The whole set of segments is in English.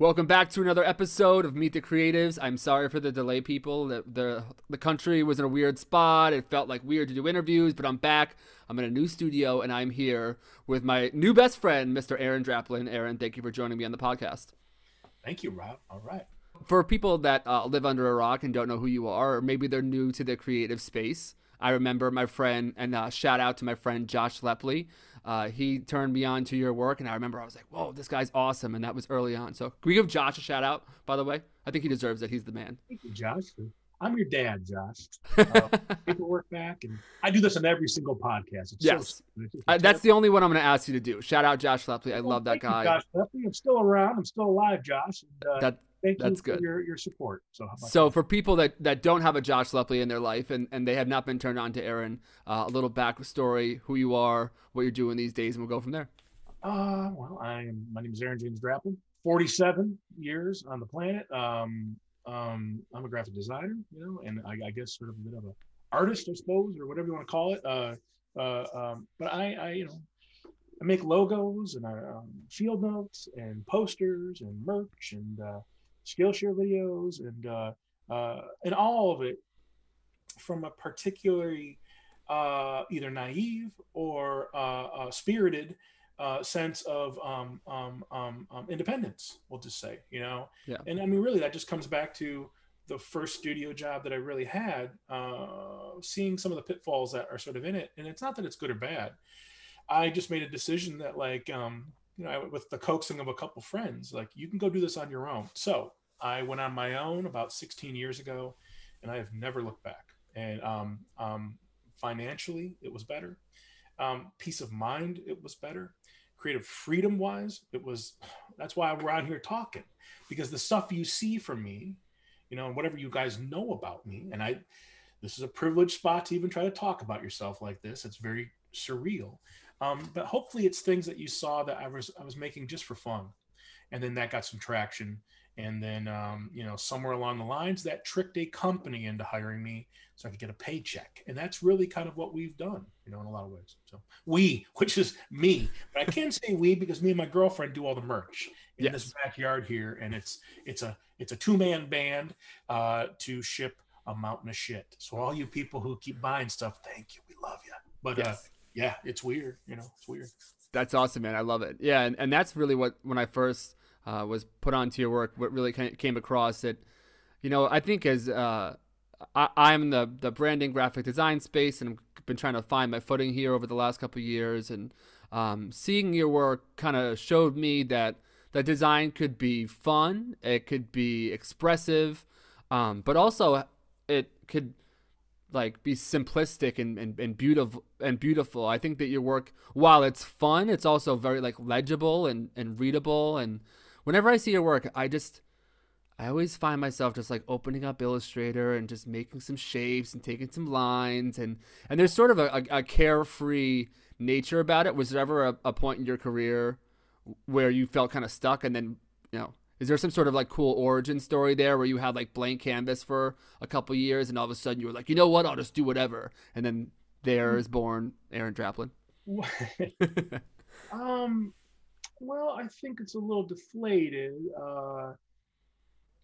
Welcome back to another episode of Meet the Creatives. I'm sorry for the delay, people. The, the the country was in a weird spot. It felt like weird to do interviews, but I'm back. I'm in a new studio, and I'm here with my new best friend, Mr. Aaron Draplin. Aaron, thank you for joining me on the podcast. Thank you, Rob. All right. For people that uh, live under a rock and don't know who you are, or maybe they're new to the creative space, I remember my friend, and uh, shout out to my friend Josh Lepley. Uh, he turned me on to your work, and I remember I was like, "Whoa, this guy's awesome!" And that was early on. So, can we give Josh a shout out? By the way, I think he deserves it. He's the man. Thank you, Josh. I'm your dad, Josh. Uh, paperwork back, and I do this on every single podcast. It's yes, so uh, that's the only one I'm going to ask you to do. Shout out Josh Lepley. I well, love that guy. You, Josh Lepley. I'm still around. I'm still alive, Josh. And, uh, that thank That's you good. for your, your support. So, so for people that, that don't have a Josh Lepley in their life and, and they have not been turned on to Aaron, uh, a little backstory, who you are, what you're doing these days, and we'll go from there. Uh, well, I am. My name is Aaron James Draplin. 47 years on the planet. Um, um, I'm a graphic designer, you know, and I, I, guess sort of a bit of a artist, I suppose, or whatever you want to call it. Uh, uh, um, but I, I, you know, I make logos and I, um, field notes and posters and merch and uh, Skillshare videos and uh, uh, and all of it from a particularly uh, either naive or uh, uh, spirited uh, sense of um, um, um, um, independence. We'll just say, you know, yeah. And I mean, really, that just comes back to the first studio job that I really had, seeing some of the pitfalls that are sort of in it. And it's not that it's good or bad. I just made a decision that, like, um, you know, with the coaxing of a couple friends, like you can go do this on your own. So I went on my own about 16 years ago, and I have never looked back. And um, um, financially, it was better. Um, peace of mind, it was better. Creative freedom wise, it was. That's why we're out here talking because the stuff you see from me, you know, and whatever you guys know about me, and I, this is a privileged spot to even try to talk about yourself like this. It's very surreal. Um, but hopefully it's things that you saw that I was I was making just for fun, and then that got some traction, and then um, you know somewhere along the lines that tricked a company into hiring me so I could get a paycheck, and that's really kind of what we've done, you know, in a lot of ways. So we, which is me, but I can't say we because me and my girlfriend do all the merch in yes. this backyard here, and it's it's a it's a two man band uh, to ship a mountain of shit. So all you people who keep buying stuff, thank you, we love you, but. Uh, yes. Uh, yeah, it's weird. You know, it's weird. That's awesome, man. I love it. Yeah, and, and that's really what when I first uh, was put onto your work, what really came across that, you know, I think as uh, I, am in the the branding graphic design space, and I've been trying to find my footing here over the last couple years, and um, seeing your work kind of showed me that that design could be fun, it could be expressive, um, but also it could like be simplistic and, and, and beautiful and beautiful. I think that your work, while it's fun, it's also very like legible and, and readable. And whenever I see your work, I just I always find myself just like opening up Illustrator and just making some shapes and taking some lines and and there's sort of a, a, a carefree nature about it. Was there ever a, a point in your career where you felt kind of stuck and then you know is there some sort of like cool origin story there where you had like blank canvas for a couple years and all of a sudden you were like, you know what, I'll just do whatever, and then there is born Aaron Draplin. um, well, I think it's a little deflated. Uh,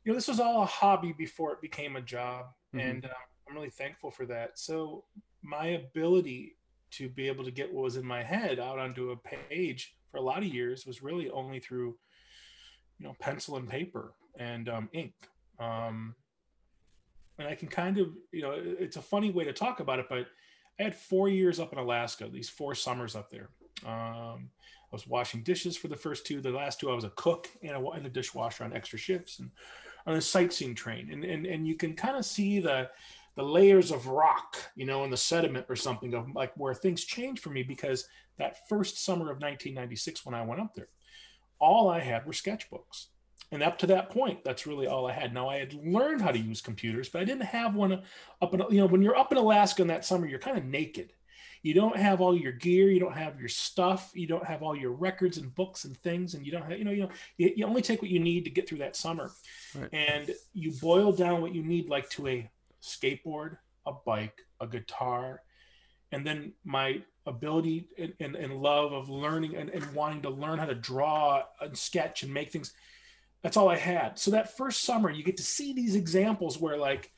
you know, this was all a hobby before it became a job, mm-hmm. and uh, I'm really thankful for that. So my ability to be able to get what was in my head out onto a page for a lot of years was really only through you know pencil and paper and um, ink um, and i can kind of you know it's a funny way to talk about it but i had four years up in alaska these four summers up there um, was washing dishes for the first two the last two i was a cook and a, and a dishwasher on extra shifts and on a sightseeing train and and, and you can kind of see the the layers of rock, you know, in the sediment or something of like where things changed for me because that first summer of 1996 when I went up there, all I had were sketchbooks. And up to that point, that's really all I had. Now I had learned how to use computers, but I didn't have one up in, you know, when you're up in Alaska in that summer, you're kind of naked. You don't have all your gear, you don't have your stuff, you don't have all your records and books and things, and you don't have, you know, you know, you, you only take what you need to get through that summer. Right. And you boil down what you need like to a skateboard, a bike, a guitar, and then my ability and, and, and love of learning and, and, wanting to learn how to draw and sketch and make things That's all I had. So that first summer, you get to see these examples where like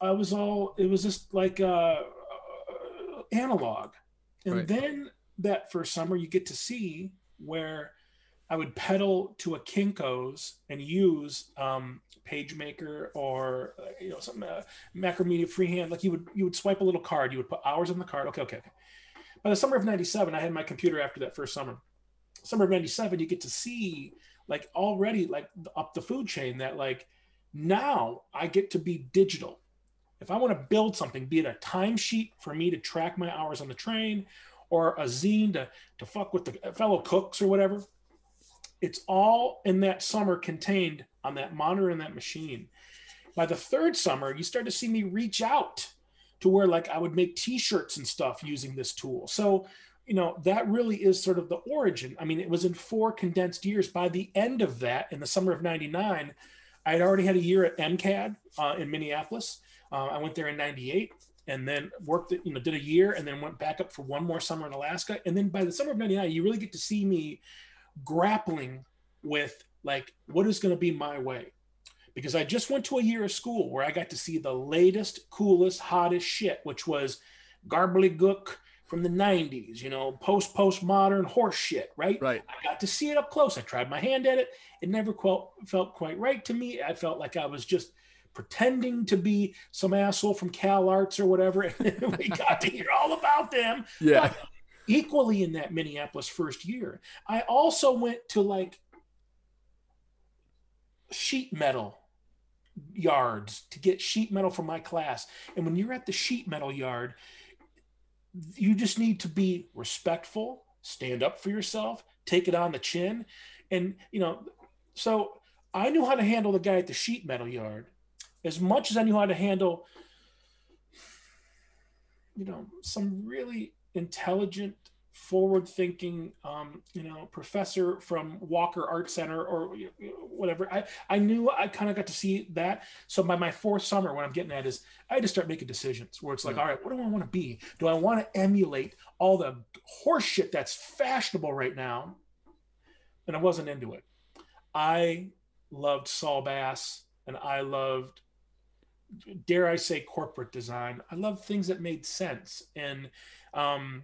I was all it was just like uh, uh analog, and Right. then that first summer you get to see where I would pedal to a Kinkos and use um, PageMaker or uh, you know some uh, Macromedia freehand. Like you would you would swipe a little card, you would put hours on the card. Okay, okay, okay. By the summer of '97, I had my computer after that first summer. Summer of '97, you get to see like already like up the food chain that like now I get to be digital. If I want to build something, be it a timesheet for me to track my hours on the train, or a zine to to fuck with the fellow cooks or whatever, it's all in that summer contained on that monitor and that machine. By the third summer, you start to see me reach out to where like I would make t-shirts and stuff using this tool. So, you know, that really is sort of the origin. I mean, it was in four condensed years. By the end of that, in the summer of 99, I had already had a year at MCAD uh, in Minneapolis. Uh, I went there in 98 and then worked, you know, did a year and then went back up for one more summer in Alaska. And then by the summer of 99, you really get to see me grappling with like what is going to be my way. Because i just went to a year of school where i got to see the latest coolest hottest shit which was gook from the 90s you know post postmodern horse shit right? Right. i got to see it up close. I tried my hand at it. It never quite, felt quite right to me. I felt like i was just pretending to be some asshole from cal arts or whatever and we got to hear all about them Yeah. equally in that Minneapolis first year. I also went to like sheet metal yards to get sheet metal for my class. And when you're at the sheet metal yard, you just need to be respectful, stand up for yourself, take it on the chin. And, you know, so I knew how to handle the guy at the sheet metal yard as much as I knew how to handle, you know, some really intelligent forward thinking um, you know professor from walker art center or you know, whatever. I i knew i kind of got to see that. So by my fourth summer what i'm getting at is i had to start making decisions where it's like Yeah. all right what do i want to be? Do i want to emulate all the horseshit that's fashionable right now? And i wasn't into it. I loved saul bass and i loved dare i say corporate design. I love things that made sense. And um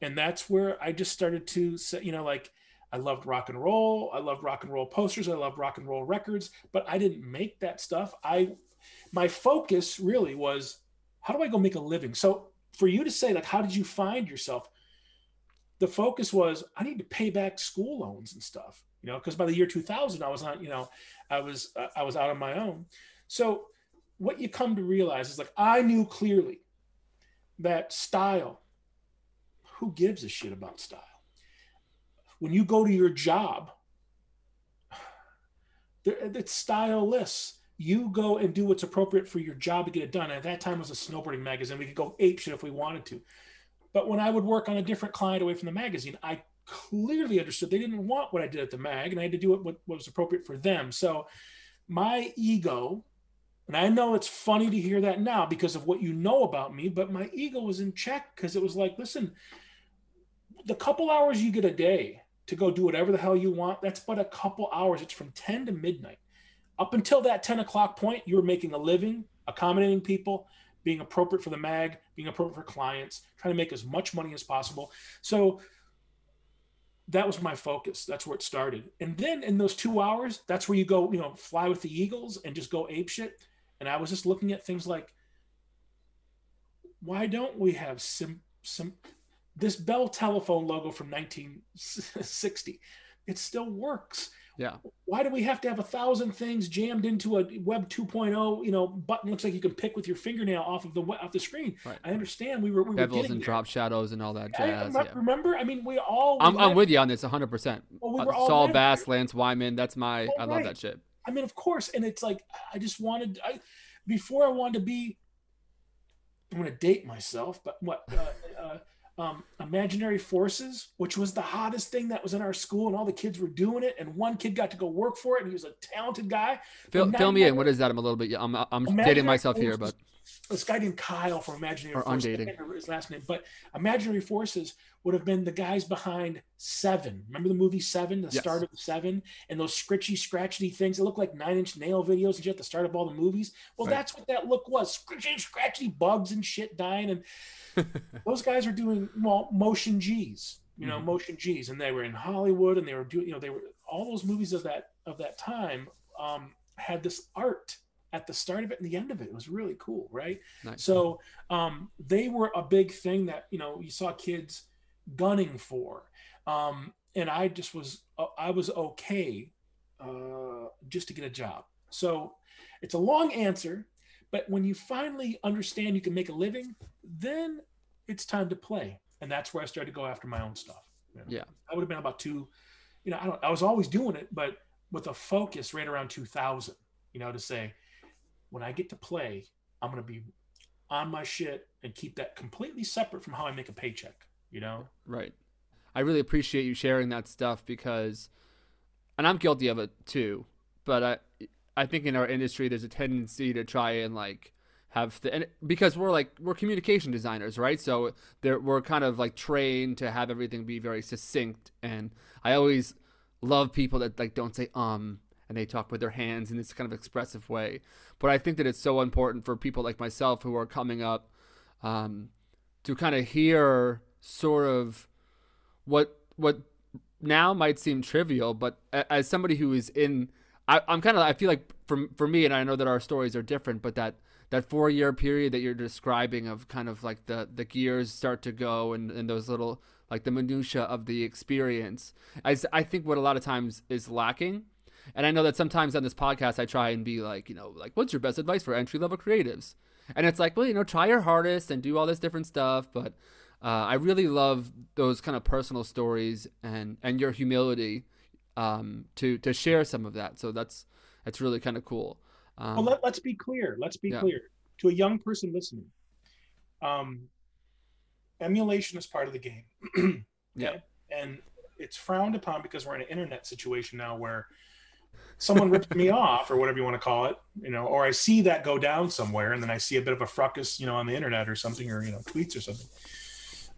and that's where i just started to say you know like i loved rock and roll. I loved rock and roll posters. I loved rock and roll records but i didn't make that stuff. I my focus really was how do i go make a living? So for you to say like how did you find yourself? The focus was i need to pay back school loans and stuff you know because by the year 2000 i was on you know i was uh, i was out on my own. So what you come to realize is like i knew clearly that style who gives a shit about style? When you go to your job it's styleless. You go and do what's appropriate for your job to get it done. At that time it was a snowboarding magazine. We could go ape shit if we wanted to. But when i would work on a different client away from the magazine i clearly understood they didn't want what i did at the mag and i had to do what, what was appropriate for them. So my ego and I know it's funny to hear that now because of what you know about me, but my ego was in check because it was like, listen, the couple hours you get a day to go do whatever the hell you want, that's but a couple hours. It's from 10 to midnight. Up until that 10 o'clock point, you were making a living, accommodating people, being appropriate for the mag, being appropriate for clients, trying to make as much money as possible. So that was my focus. That's where it started. And then in those two hours, that's where you go, you know, fly with the Eagles and just go ape shit. And I was just looking at things like, why don't we have some some this Bell telephone logo from 1960? It still works. Yeah. Why do we have to have a thousand things jammed into a Web 2.0? You know, button looks like you can pick with your fingernail off of the off the screen. Right. I understand. We were we were Bevels getting and there. drop shadows and all that I jazz. Yeah. Remember? I mean, we all. I'm, we I'm with you on this 100%. Well, we Uh, were all Saul. Bass, Lance Wyman. That's my, I love right. that shit. I mean, of course, and it's like I just wanted. I before I wanted to be. I'm going to date myself, but what? Uh, uh, um, imaginary forces, which was the hottest thing that was in our school, and all the kids were doing it, and one kid got to go work for it, and he was a talented guy. Fill, fill me in. What is that? I'm a little bit, I'm, I'm dating myself here, but forces- this guy named Kyle from Imaginary Or Forces. I can't remember his last name, but Imaginary Forces would have been the guys behind Seven. Remember the movie Seven, the Yes. start of Seven, and those scritchy, scratchy things that look like Nine Inch Nail videos and shit at the start of all the movies. Well, Right. that's what that look was: scratchy, scratchy bugs and shit dying. And those guys are doing well motion G's, you know, Mhm. motion G's, and they were in Hollywood, and they were doing, you know, they were all those movies of that of that time um, had this art at the start of it and the end of it. It was really cool, right? Nice. So um, they were a big thing that you know you saw kids gunning for, um, and I just was uh, I was okay uh, just to get a job. So it's a long answer, but when you finally understand you can make a living, then it's time to play, and that's where I started to go after my own stuff. you know. Yeah. I would have been about two, you know, I don't I was always doing it, but with a focus right around 2000, you know, to say when I get to play, I'm going to be on my shit and keep that completely separate from how I make a paycheck, you know? Right. I really appreciate you sharing that stuff because, and I'm guilty of it too. But I, I think in our industry there's a tendency to try and like have the and because we're like we're communication designers, right? So there we're kind of like trained to have everything be very succinct. And I always love people that like don't say um and they talk with their hands in this kind of expressive way. But I think that it's so important for people like myself who are coming up um, to kind of hear sort of what what now might seem trivial, but as somebody who is in, I, I'm kind of I feel like for for me, and I know that our stories are different, but that that four year period that you're describing of kind of like the the gears start to go and and those little like the minutia of the experience, I I think what a lot of times is lacking. And I know that sometimes on this podcast I try and be like, you know, like, what's your best advice for entry level creatives? And it's like, well, you know, try your hardest and do all this different stuff. But uh, I really love those kind of personal stories and and your humility um, to to share some of that. So that's that's really kind of cool. Um, Well, let, let's be clear. Let's be Yeah. clear to a young person listening. Um, emulation is part of the game. Yeah. And it's frowned upon because we're in an internet situation now where someone rips me off or whatever you want to call it, you know, or I see that go down somewhere and then I see a bit of a fracas, you know, on the internet or something or, you know, tweets or something.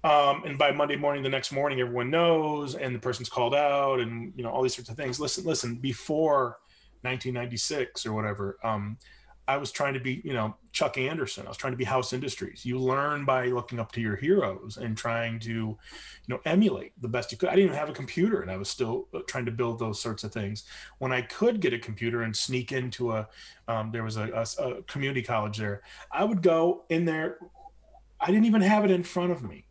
Um, and by Monday morning, the next morning, everyone knows and the person's called out and, you know, all these sorts of things. Listen, listen, before 1996 or whatever, um, I was trying to be, you know, Chuck Anderson. I was trying to be House Industries. You learn by looking up to your heroes and trying to, you know, emulate the best you could. I didn't even have a computer, and I was still uh, trying to build those sorts of things. When I could get a computer and sneak into a, um, there was a, a, a community college there. I would go in there. I didn't even have it in front of me,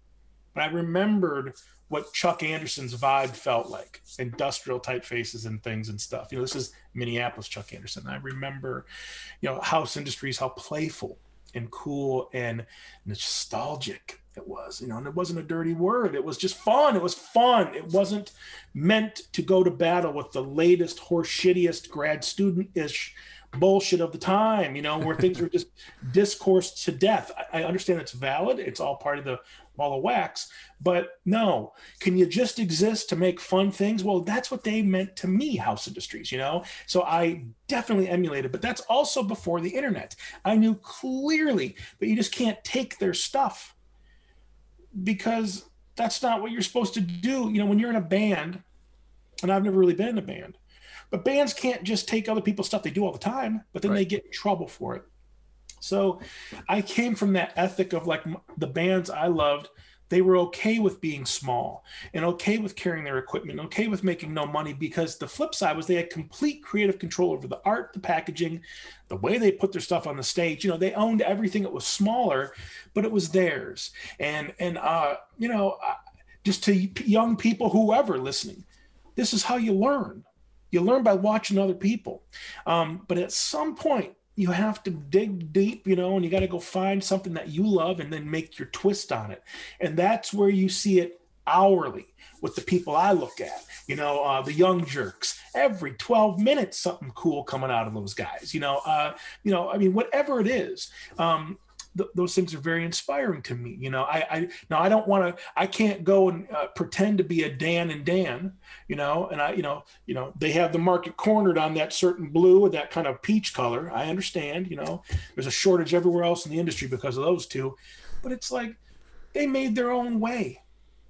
but I remembered what Chuck Anderson's vibe felt like, industrial typefaces and things and stuff. You know, this is Minneapolis Chuck Anderson. I remember, you know, House Industries, how playful and cool and nostalgic it was. You know, and it wasn't a dirty word. It was just fun. It was fun. It wasn't meant to go to battle with the latest horse shittiest grad student ish bullshit of the time, you know, where things were just discoursed to death. I, I understand it's valid. It's all part of the ball of wax, but no, can you just exist to make fun things? Well, that's what they meant to me, house industries, you know? So I definitely emulated, but that's also before the internet. I knew clearly that you just can't take their stuff because that's not what you're supposed to do. You know, when you're in a band, and I've never really been in a band, but bands can't just take other people's stuff. They do all the time, but then Right. they get in trouble for it. So I came from that ethic of like the bands I loved, they were okay with being small and okay with carrying their equipment, okay with making no money because the flip side was they had complete creative control over the art, the packaging, the way they put their stuff on the stage. You know, they owned everything. It was smaller, but it was theirs. And and uh, you know, just to young people, whoever listening, this is how you learn. You learn by watching other people. Um, but at some point, you have to dig deep, you know, and you got to go find something that you love and then make your twist on it. And that's where you see it hourly with the people I look at, you know, uh, the young jerks. Every 12 minutes, something cool coming out of those guys, you know, uh, you know, I mean, whatever it is. Um, th- those things are very inspiring to me. You know, I, I now I don't want to, I can't go and uh, pretend to be a Dan and Dan, you know, and I, you know, you know, they have the market cornered on that certain blue or that kind of peach color. I understand, you know, there's a shortage everywhere else in the industry because of those two, but it's like they made their own way.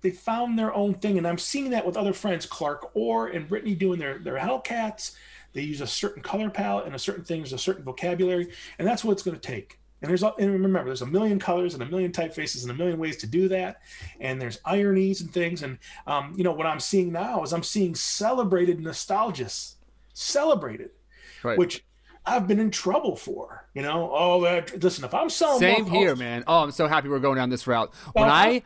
They found their own thing, and I'm seeing that with other friends, Clark Orr and Brittany doing their their Hellcats. They use a certain color palette and a certain things, a certain vocabulary, and that's what it's going to take and there's and remember, there's a million colors and a million typefaces and a million ways to do that. And there's ironies and things. And um, you know what I'm seeing now is I'm seeing celebrated nostalgists, celebrated, right. which I've been in trouble for. You know, oh, that, listen, if I'm selling same here, man. Oh, I'm so happy we're going down this route. When uh, I,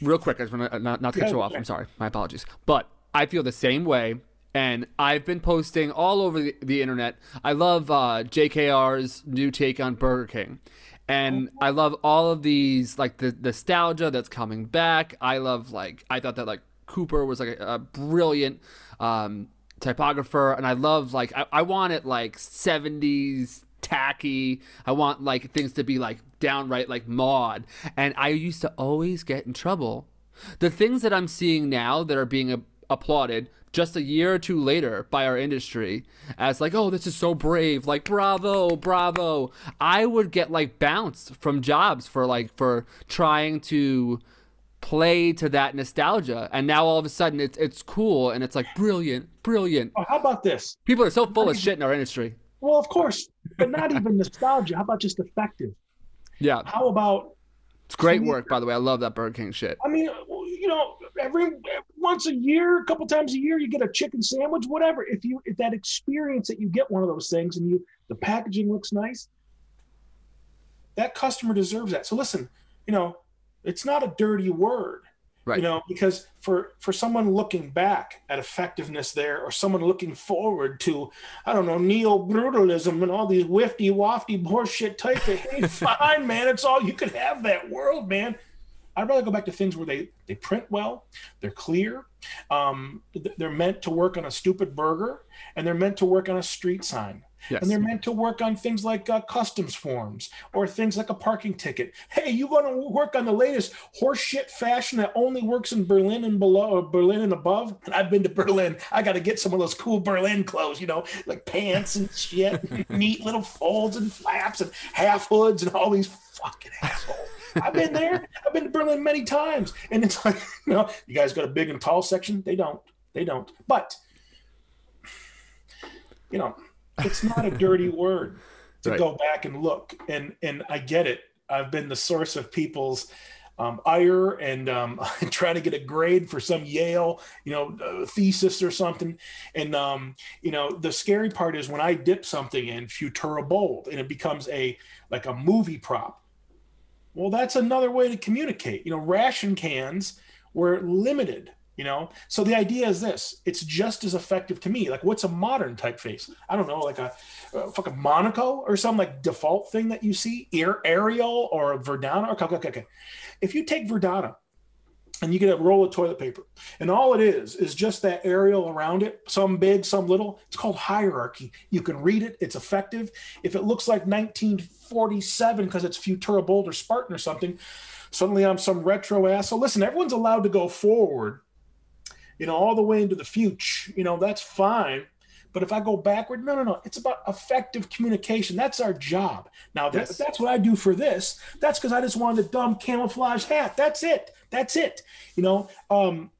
real quick, I just want to not, not to cut you off. I'm sorry, my apologies, but I feel the same way and I've been posting all over the, the internet. I love uh, JKR's new take on Burger King, and I love all of these like the nostalgia that's coming back. I love like I thought that like Cooper was like a, a brilliant um, typographer, and I love like I, I want it like '70s tacky. I want like things to be like downright like mod, and I used to always get in trouble. The things that I'm seeing now that are being applauded just a year or two later by our industry as like, oh, this is so brave, like bravo, bravo. I would get like bounced from jobs for like for trying to play to that nostalgia. And now all of a sudden it's it's cool and it's like brilliant brilliant. Oh, how about this? People are so full of shit in our industry. Well of course but not even nostalgia. How about just effective? Yeah. How about it's great work by the way. I love that burger king shit. I mean you know every once a year, a couple times a year, you get a chicken sandwich, whatever. If you if that experience that you get one of those things and you the packaging looks nice, that customer deserves that. So listen, you know, it's not a dirty word. Right. You know, because for for someone looking back at effectiveness there, or someone looking forward to, I don't know, neo brutalism and all these wifty wafty horseshit type of, hey, fine, man, it's all you can have that world, man. I'd rather go back to things where they they print well, they're clear, um, they're meant to work on a stupid burger, and they're meant to work on a street sign. Yes. And they're meant to work on things like uh, customs forms or things like a parking ticket. Hey, you want to work on the latest horseshit fashion that only works in Berlin and below, or Berlin and above? And I've been to Berlin. I got to get some of those cool Berlin clothes, you know, like pants and shit, neat little folds and flaps and half hoods and all these fucking assholes. I've been there. I've been to Berlin many times, and it's like, you know, you guys got a big and tall section. They don't. They don't. But you know, it's not a dirty word to right. go back and look. And and I get it. I've been the source of people's um, ire and um, trying to get a grade for some Yale, you know, uh, thesis or something. And um, you know, the scary part is when I dip something in Futura Bold and it becomes a like a movie prop well, that's another way to communicate. You know, ration cans were limited, you know. So the idea is this it's just as effective to me. Like, what's a modern typeface? I don't know, like a, a fucking Monaco or some like default thing that you see, Air, Arial or Verdana. Okay, okay, okay. If you take Verdana and you get a roll of toilet paper and all it is is just that Arial around it some big some little it's called hierarchy you can read it it's effective if it looks like 1947 because it's futura bold or spartan or something suddenly i'm some retro asshole listen everyone's allowed to go forward you know all the way into the future you know that's fine but if I go backward, no, no, no. It's about effective communication. That's our job. Now, yes. that's what I do for this. That's because I just wanted a dumb camouflage hat. That's it. That's it. You know, um,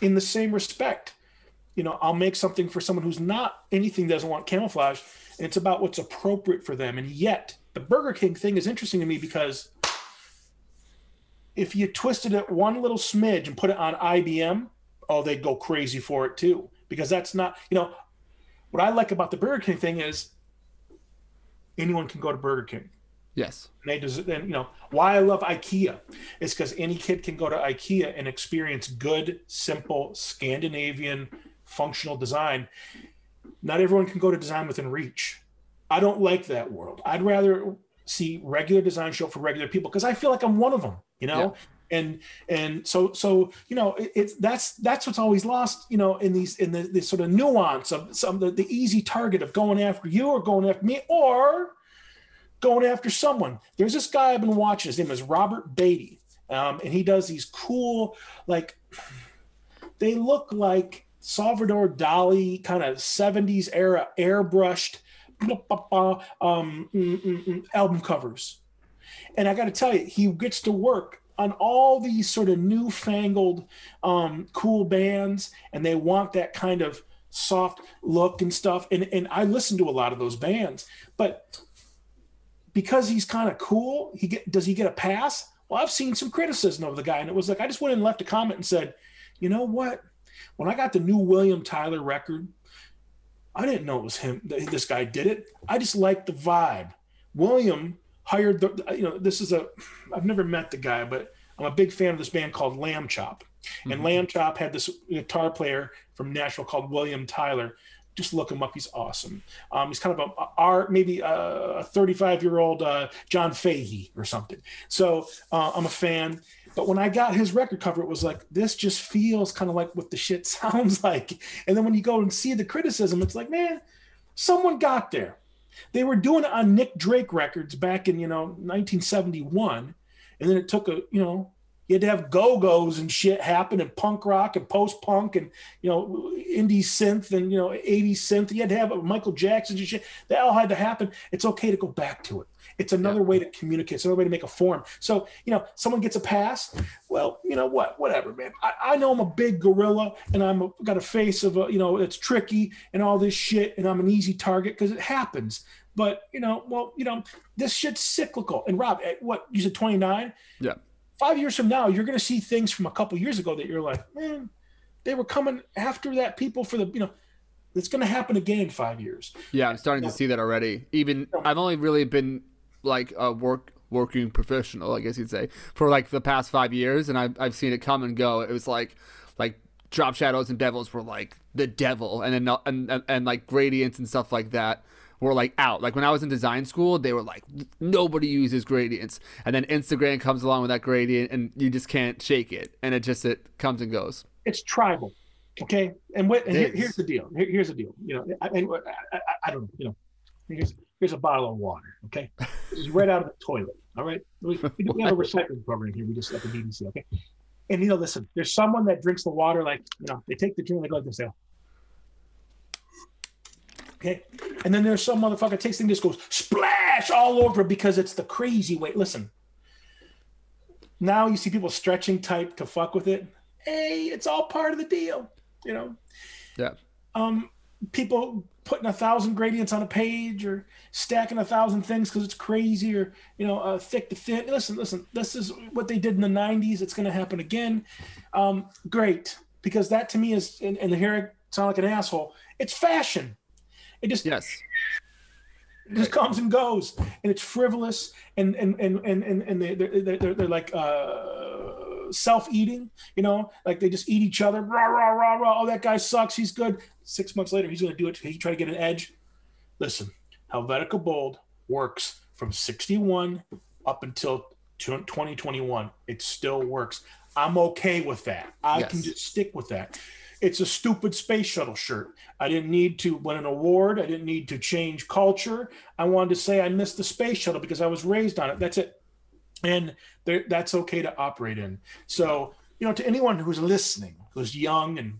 in the same respect, you know, I'll make something for someone who's not anything doesn't want camouflage. It's about what's appropriate for them. And yet, the Burger King thing is interesting to me because if you twisted it one little smidge and put it on IBM, oh, they'd go crazy for it too. Because that's not, you know, what I like about the Burger King thing is anyone can go to Burger King. Yes. And they just, and you know, why I love IKEA is because any kid can go to IKEA and experience good, simple Scandinavian functional design. Not everyone can go to design within reach. I don't like that world. I'd rather see regular design show for regular people because I feel like I'm one of them, you know? Yeah. And and so so you know it, it's that's that's what's always lost you know in these in the this sort of nuance of some the, the easy target of going after you or going after me or going after someone. There's this guy I've been watching. His name is Robert Beatty, um, and he does these cool, like they look like Salvador Dali kind of 70s era airbrushed um, mm, mm, mm, album covers. And I got to tell you, he gets to work on all these sort of newfangled um, cool bands, and they want that kind of soft look and stuff. And, and I listen to a lot of those bands, but because he's kind of cool, he get does he get a pass? Well, I've seen some criticism of the guy, and it was like I just went and left a comment and said, you know what? When I got the new William Tyler record, I didn't know it was him. This guy did it. I just liked the vibe. William hired the, you know, this is a, I've never met the guy, but I'm a big fan of this band called Lambchop. And mm-hmm. Lambchop had this guitar player from Nashville called William Tyler. Just look him up. He's awesome. Um, he's kind of a, our maybe a 35 year old uh, John Fahey or something. So uh, I'm a fan. But when I got his record cover, it was like, this just feels kind of like what the shit sounds like. And then when you go and see the criticism, it's like, man, someone got there. They were doing it on Nick Drake records back in, you know, 1971. And then it took a, you know, you had to have go-go's and shit happen and punk rock and post-punk and you know indie synth and you know 80s synth you had to have michael jackson and shit that all had to happen it's okay to go back to it it's another yeah. way to communicate. It's another way to make a form. So, you know, someone gets a pass. Well, you know what? Whatever, man. I, I know I'm a big gorilla and I'm a, got a face of a, you know, it's tricky and all this shit, and I'm an easy target because it happens. But you know, well, you know, this shit's cyclical. And Rob, at what you said, 29. Yeah. Five years from now, you're going to see things from a couple years ago that you're like, man, they were coming after that people for the, you know, it's going to happen again in five years. Yeah, I'm starting to see that already. Even I've only really been like a work working professional, I guess you'd say, for like the past five years, and I've I've seen it come and go. It was like like drop shadows and bevels were like the devil, and then and, and, and like gradients and stuff like that were like out. Like when I was in design school, they were like nobody uses gradients, and then Instagram comes along with that gradient, and you just can't shake it, and it just it comes and goes. It's tribal, okay. And what? And here, here's the deal. Here, here's the deal. You know, I, I, I, I don't know. You know, here's here's a bottle of water. Okay, this is right out of the toilet. All right, we, we have a recycling program here. We just like a BBC. Okay, and you know, listen, there's someone that drinks the water like you know they take the drink they go like this. They Okay, and then there's some motherfucker takes thing just goes splash all over because it's the crazy way. Listen, now you see people stretching type to fuck with it. Hey, it's all part of the deal. You know. Yeah. Um, people putting a thousand gradients on a page or stacking a thousand things because it's crazy or you know uh, thick to thin listen listen this is what they did in the 90s it's going to happen again um, great because that to me is and, and here i sound like an asshole it's fashion it just yes it just comes and goes and it's frivolous and and and and and, and they, they're, they're, they're like uh self-eating, you know, like they just eat each other. Rah, rah, rah, rah. Oh, that guy sucks. He's good. Six months later, he's going to do it. He try to get an edge. Listen, Helvetica Bold works from 61 up until 2021. It still works. I'm okay with that. I yes. can just stick with that. It's a stupid space shuttle shirt. I didn't need to win an award. I didn't need to change culture. I wanted to say I missed the space shuttle because I was raised on it. That's it and that's okay to operate in. So, you know, to anyone who's listening, who's young and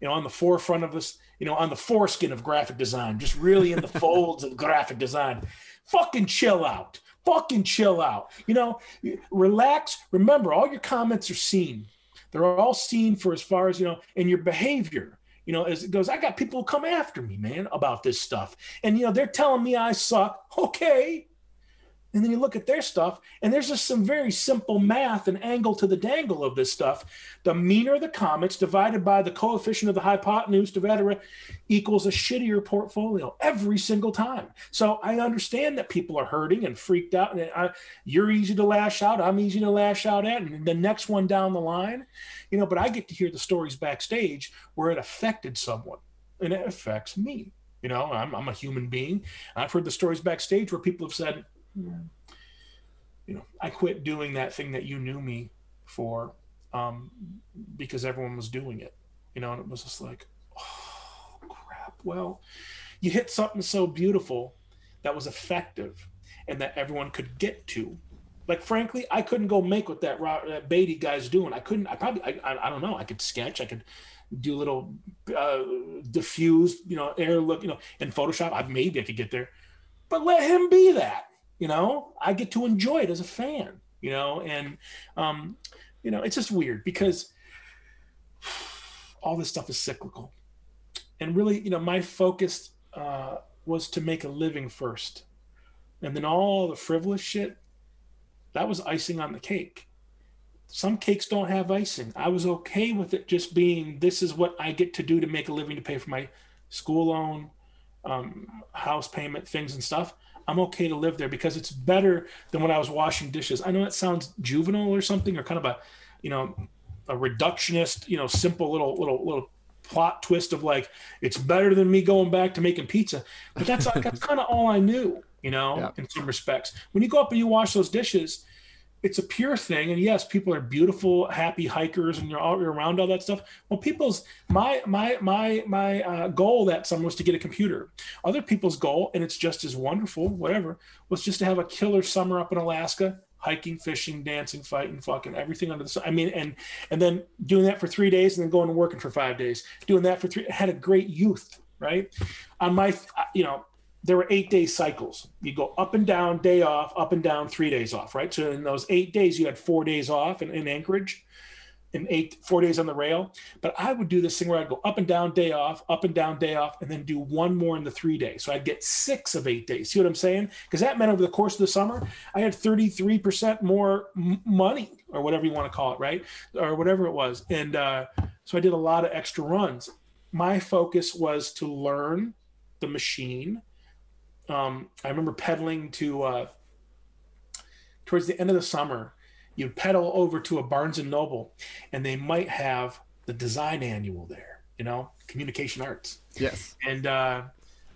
you know on the forefront of this, you know, on the foreskin of graphic design, just really in the folds of graphic design, fucking chill out. Fucking chill out. You know, relax. Remember, all your comments are seen. They're all seen for as far as you know, in your behavior you know, as it goes, I got people come after me, man, about this stuff. And, you know, they're telling me I suck. Okay. And then you look at their stuff, and there's just some very simple math and angle to the dangle of this stuff. The meaner the comments divided by the coefficient of the hypotenuse divided equals a shittier portfolio every single time. So I understand that people are hurting and freaked out, and I, you're easy to lash out. I'm easy to lash out at, and the next one down the line, you know. But I get to hear the stories backstage where it affected someone, and it affects me. You know, I'm, I'm a human being. I've heard the stories backstage where people have said you know, I quit doing that thing that you knew me for um, because everyone was doing it, you know, and it was just like, oh, crap. Well, you hit something so beautiful that was effective. and that everyone could get to. Like frankly, I couldn't go make what that, that Beatty guy's doing. I couldn't. I probably. I, I, I don't know. I could sketch. I could do a little uh, diffuse, you know, air look, you know, in Photoshop. I, maybe I could get there, but let him be that. You know, I get to enjoy it as a fan. You know, and um, you know, it's just weird because all this stuff is cyclical, and really, you know, my focus uh, was to make a living first, and then all the frivolous shit that was icing on the cake some cakes don't have icing. I was okay with it just being this is what I get to do to make a living to pay for my school loan, um, house payment, things and stuff. I'm okay to live there because it's better than when I was washing dishes. I know that sounds juvenile or something, or kind of a, you know, a reductionist, you know, simple little little little plot twist of like it's better than me going back to making pizza. But that's that's kind of all I knew, you know, yeah. in some respects. When you go up and you wash those dishes, it's a pure thing. And yes people are beautiful happy hikers and you're all you're around all that stuff. Well people's my my my my uh, goal that summer was to get a computer. Other people's goal and it's just as wonderful whatever was just to have a killer summer up in alaska hiking fishing dancing fighting fucking everything under the sun. I mean and and then doing that for three days and then going and working for five days doing that for three had a great youth right? On my you know there were eight day cycles. You go up and down, day off, up and down, three days off, right? So in those eight days, you had four days off in, in Anchorage and eight, four days on the rail. But I would do this thing where I'd go up and down, day off, up and down, day off, and then do one more in the three days. So I'd get six of eight days. See what I'm saying? Because that meant over the course of the summer, I had 33% more m- money or whatever you want to call it, right? Or whatever it was. And uh, so I did a lot of extra runs. My focus was to learn the machine um, I remember pedaling to uh, towards the end of the summer. You'd pedal over to a Barnes and Noble, and they might have the design annual there. You know, communication arts. Yes. And uh,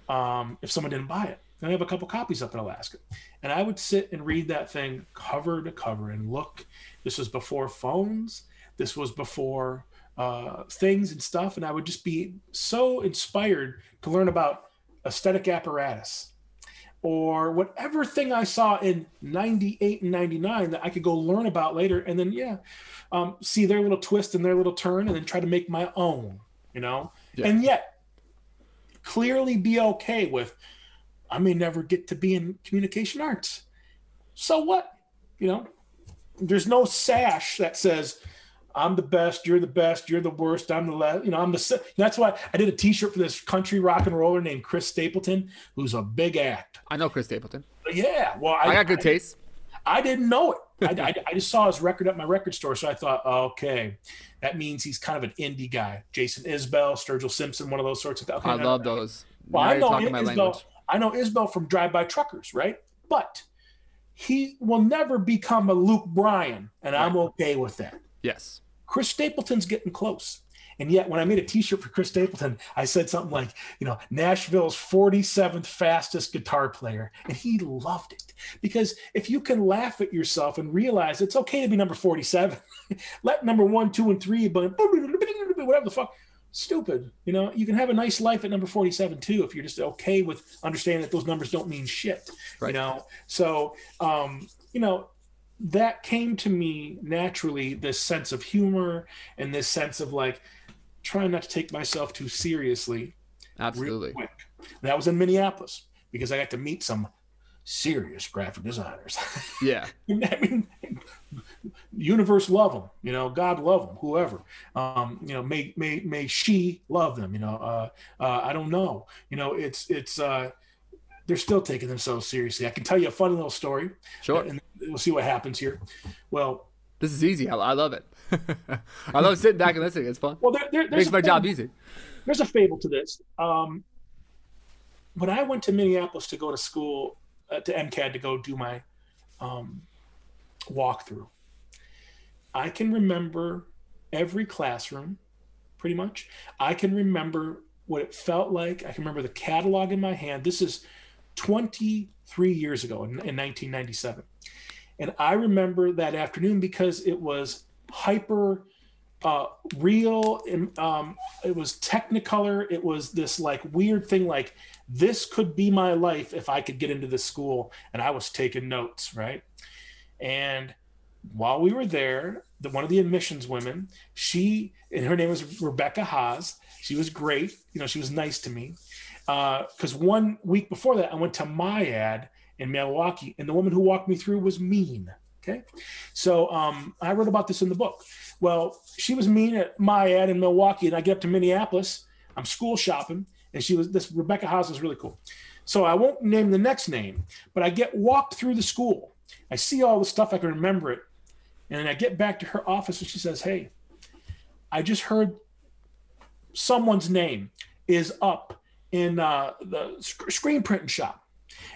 um, if someone didn't buy it, then I have a couple copies up in Alaska, and I would sit and read that thing cover to cover and look. This was before phones. This was before uh, things and stuff, and I would just be so inspired to learn about aesthetic apparatus or whatever thing I saw in 98 and 99 that I could go learn about later. And then, yeah, um, see their little twist and their little turn and then try to make my own, you know? Yeah. And yet, clearly be okay with, I may never get to be in communication arts. So what? You know, there's no sash that says, I'm the best, you're the best, you're the worst, I'm the last, you know, I'm the that's why I did a t-shirt for this country rock and roller named Chris Stapleton, who's a big act. I know Chris Stapleton. Yeah, well I, I got good I, taste. I didn't know it. I, I, I, just saw his record at my record store, so I thought, okay, that means he's kind of an indie guy. Jason Isbell, Sturgill Simpson, one of those sorts of. Okay, I love those. Well, I know Isbell. I know Isbell from Drive By Truckers, right? But he will never become a Luke Bryan, and right. I'm okay with that. Yes. Chris Stapleton's getting close. And yet, when I made a T-shirt for Chris Stapleton, I said something like, you know, Nashville's 47th fastest guitar player, and he loved it because if you can laugh at yourself and realize it's okay to be number 47, let number one, two, and three, but whatever the fuck, stupid. You know, you can have a nice life at number 47 too if you're just okay with understanding that those numbers don't mean shit. Right. You know, so um, you know, that came to me naturally this sense of humor and this sense of like trying not to take myself too seriously absolutely that was in minneapolis because i got to meet some serious graphic designers yeah i mean universe love them you know god love them whoever um you know may may may she love them you know uh, uh i don't know you know it's it's uh they're still taking themselves seriously. I can tell you a funny little story. Sure. We'll see what happens here. Well, this is easy. I, I love it. I love sitting back and listening. It's fun. Well, there, there, makes my fable. job easy. There's a fable to this. Um, when I went to Minneapolis to go to school uh, to MCAD to go do my um, walkthrough, I can remember every classroom, pretty much. I can remember what it felt like. I can remember the catalog in my hand. This is 23 years ago in, in 1997. And I remember that afternoon because it was hyper uh, real. Um, it was Technicolor. It was this like weird thing. Like this could be my life if I could get into this school. And I was taking notes, right? And while we were there, the one of the admissions women, she and her name was Rebecca Haas. She was great. You know, she was nice to me. Because uh, one week before that, I went to MIAD in Milwaukee, and the woman who walked me through was mean. Okay, so um, I wrote about this in the book. Well, she was mean at MIAD in Milwaukee, and I get up to Minneapolis. I'm school shopping, and she was this Rebecca House was really cool. So I won't name the next name, but I get walked through the school. I see all the stuff I can remember it, and I get back to her office, and she says, "Hey, I just heard someone's name is up in uh, the sc- screen printing shop,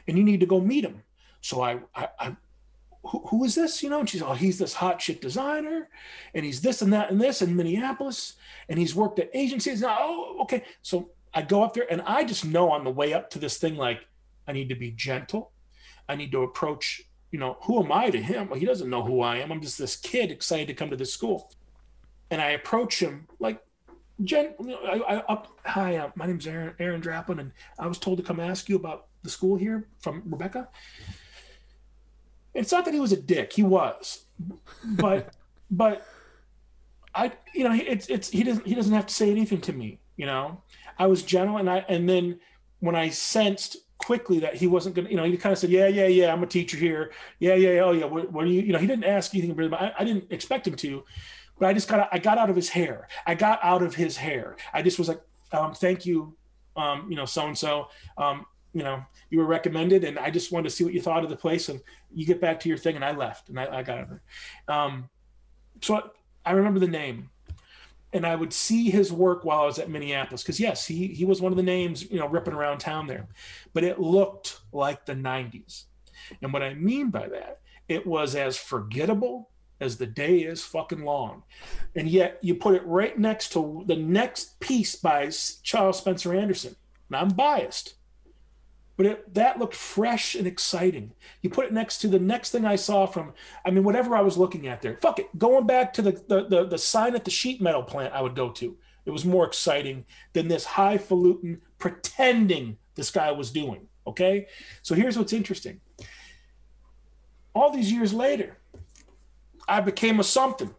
and you need to go meet him." So I, I, I who, who is this? You know, and she's, oh, he's this hot shit designer, and he's this and that and this in Minneapolis, and he's worked at agencies. Now, oh, okay. So I go up there, and I just know on the way up to this thing, like, I need to be gentle. I need to approach, you know, who am I to him? Well, he doesn't know who I am. I'm just this kid excited to come to this school. And I approach him like, Jen, I, I up, hi, uh, my name's Aaron, Aaron Draplin, and I was told to come ask you about the school here from Rebecca. It's not that he was a dick; he was, but but I, you know, it's it's he doesn't he doesn't have to say anything to me. You know, I was gentle, and I and then when I sensed quickly that he wasn't gonna, you know, he kind of said, "Yeah, yeah, yeah, I'm a teacher here. Yeah, yeah, yeah oh yeah. What, what are you?" You know, he didn't ask anything, but I, I didn't expect him to. But I just got I got out of his hair. I got out of his hair. I just was like, um, "Thank you, um, you know, so and so. Um, you know, you were recommended, and I just wanted to see what you thought of the place. And you get back to your thing, and I left, and I, I got over. Um, so I remember the name, and I would see his work while I was at Minneapolis, because yes, he he was one of the names, you know, ripping around town there, but it looked like the '90s, and what I mean by that, it was as forgettable as the day is fucking long. And yet you put it right next to the next piece by Charles Spencer Anderson. And I'm biased but it, that looked fresh and exciting. You put it next to the next thing I saw from, I mean, whatever I was looking at there. Fuck it, going back to the the the, the sign at the sheet metal plant, I would go to. It was more exciting than this highfalutin pretending this guy was doing. Okay, so here's what's interesting. All these years later, I became a something,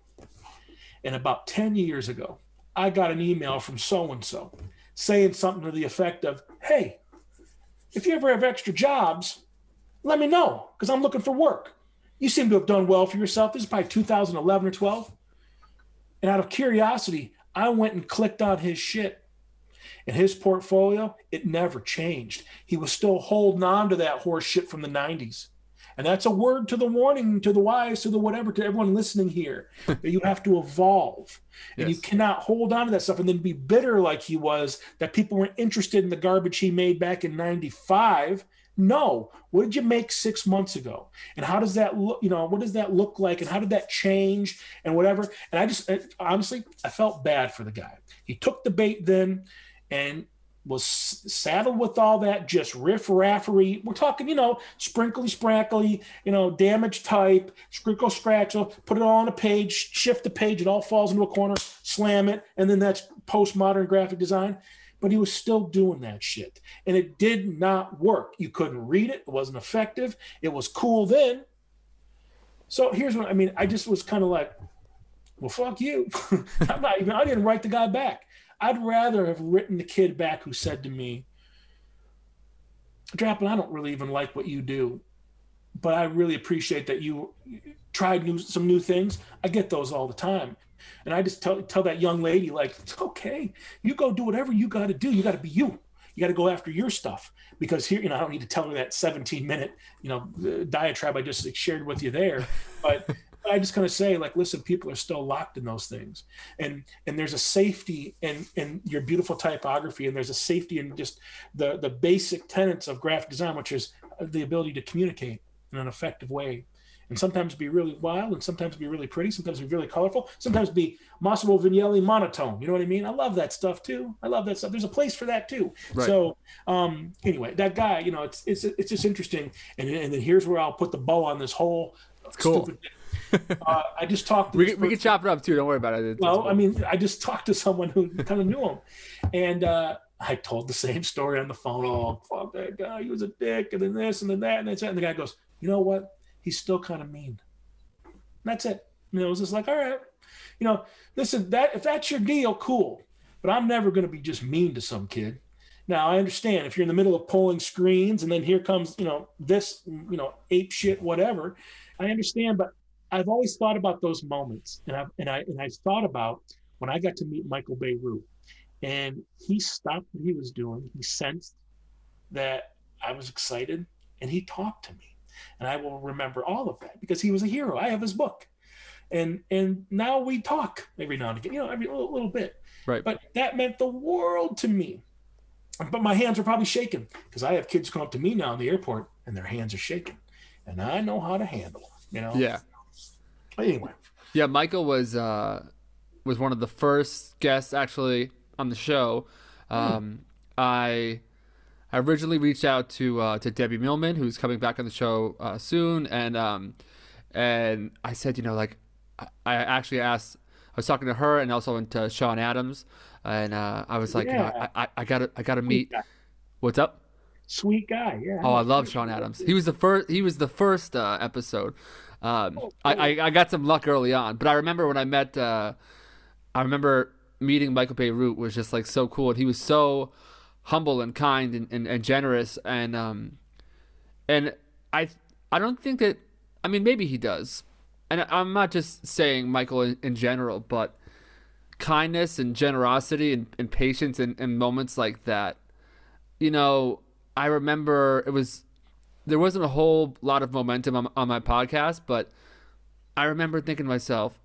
and about ten years ago, I got an email from so and so saying something to the effect of, "Hey." If you ever have extra jobs, let me know because I'm looking for work. You seem to have done well for yourself. This is probably 2011 or 12. And out of curiosity, I went and clicked on his shit. And his portfolio, it never changed. He was still holding on to that horse shit from the 90s. And that's a word to the warning, to the wise, to the whatever, to everyone listening here that you have to evolve. And yes. you cannot hold on to that stuff and then be bitter like he was that people weren't interested in the garbage he made back in 95. No. What did you make six months ago? And how does that look? You know, what does that look like? And how did that change and whatever? And I just, honestly, I felt bad for the guy. He took the bait then and was saddled with all that just riff raffery. We're talking, you know, sprinkly sprankly, you know, damage type, sprinkle scratchel, put it all on a page, shift the page, it all falls into a corner, slam it, and then that's postmodern graphic design. But he was still doing that shit. And it did not work. You couldn't read it, it wasn't effective. It was cool then. So here's what I mean. I just was kind of like, well, fuck you. I'm not even, I didn't write the guy back. I'd rather have written the kid back who said to me, Draplin, I don't really even like what you do, but I really appreciate that you tried new, some new things. I get those all the time. And I just tell, tell that young lady, like, it's okay. You go do whatever you got to do. You got to be you. You got to go after your stuff because here, you know, I don't need to tell her that 17 minute, you know, uh, diatribe I just shared with you there. But I just kind of say like, listen, people are still locked in those things, and and there's a safety in in your beautiful typography, and there's a safety in just the the basic tenets of graphic design, which is the ability to communicate in an effective way, and sometimes be really wild, and sometimes be really pretty, sometimes be really colorful, sometimes be Massimo Vignelli monotone. You know what I mean? I love that stuff too. I love that stuff. There's a place for that too. Right. So um, anyway, that guy, you know, it's it's it's just interesting, and and then here's where I'll put the bow on this whole cool. stupid uh, I just talked. To we we can chop it up too. Don't worry about it. It's, well, I mean, I just talked to someone who kind of knew him, and uh, I told the same story on the phone. Oh, fuck that guy. He was a dick, and then this, and then that, and then that. And the guy goes, "You know what? He's still kind of mean." And that's it. And it was just like, all right, you know, listen, that if that's your deal, cool. But I'm never going to be just mean to some kid. Now I understand if you're in the middle of pulling screens and then here comes, you know, this, you know, ape shit, whatever. I understand, but I've always thought about those moments, and I and I and I thought about when I got to meet Michael Bierut, and he stopped what he was doing. He sensed that I was excited, and he talked to me, and I will remember all of that because he was a hero. I have his book, and and now we talk every now and again, you know, every little, little bit. Right. But that meant the world to me but my hands are probably shaking because I have kids come up to me now in the airport and their hands are shaking, and I know how to handle them. You know. Yeah. Anyway. Yeah, Michael was uh, was one of the first guests actually on the show. Hmm. Um, I I originally reached out to uh, to Debbie Millman, who's coming back on the show uh, soon, and um, and I said, you know, like I, I actually asked, I was talking to her and also went to Sean Adams, and uh, I was like, yeah. you know, I, I, I, gotta, I gotta meet. What's up? Sweet guy, yeah. Oh, I love Sean Adams. He was the first. He was the first uh, episode. Um, oh. I, I, I, got some luck early on, but I remember when I met. Uh, I remember meeting Michael Bierut was just like so cool, and he was so humble and kind and, and, and generous, and um, and I I don't think that. I mean, maybe he does, and I'm not just saying Michael in, in general, but kindness and generosity and, and patience and, in moments like that. You know, I remember it was there wasn't a whole lot of momentum on, on my podcast, but I remember thinking to myself,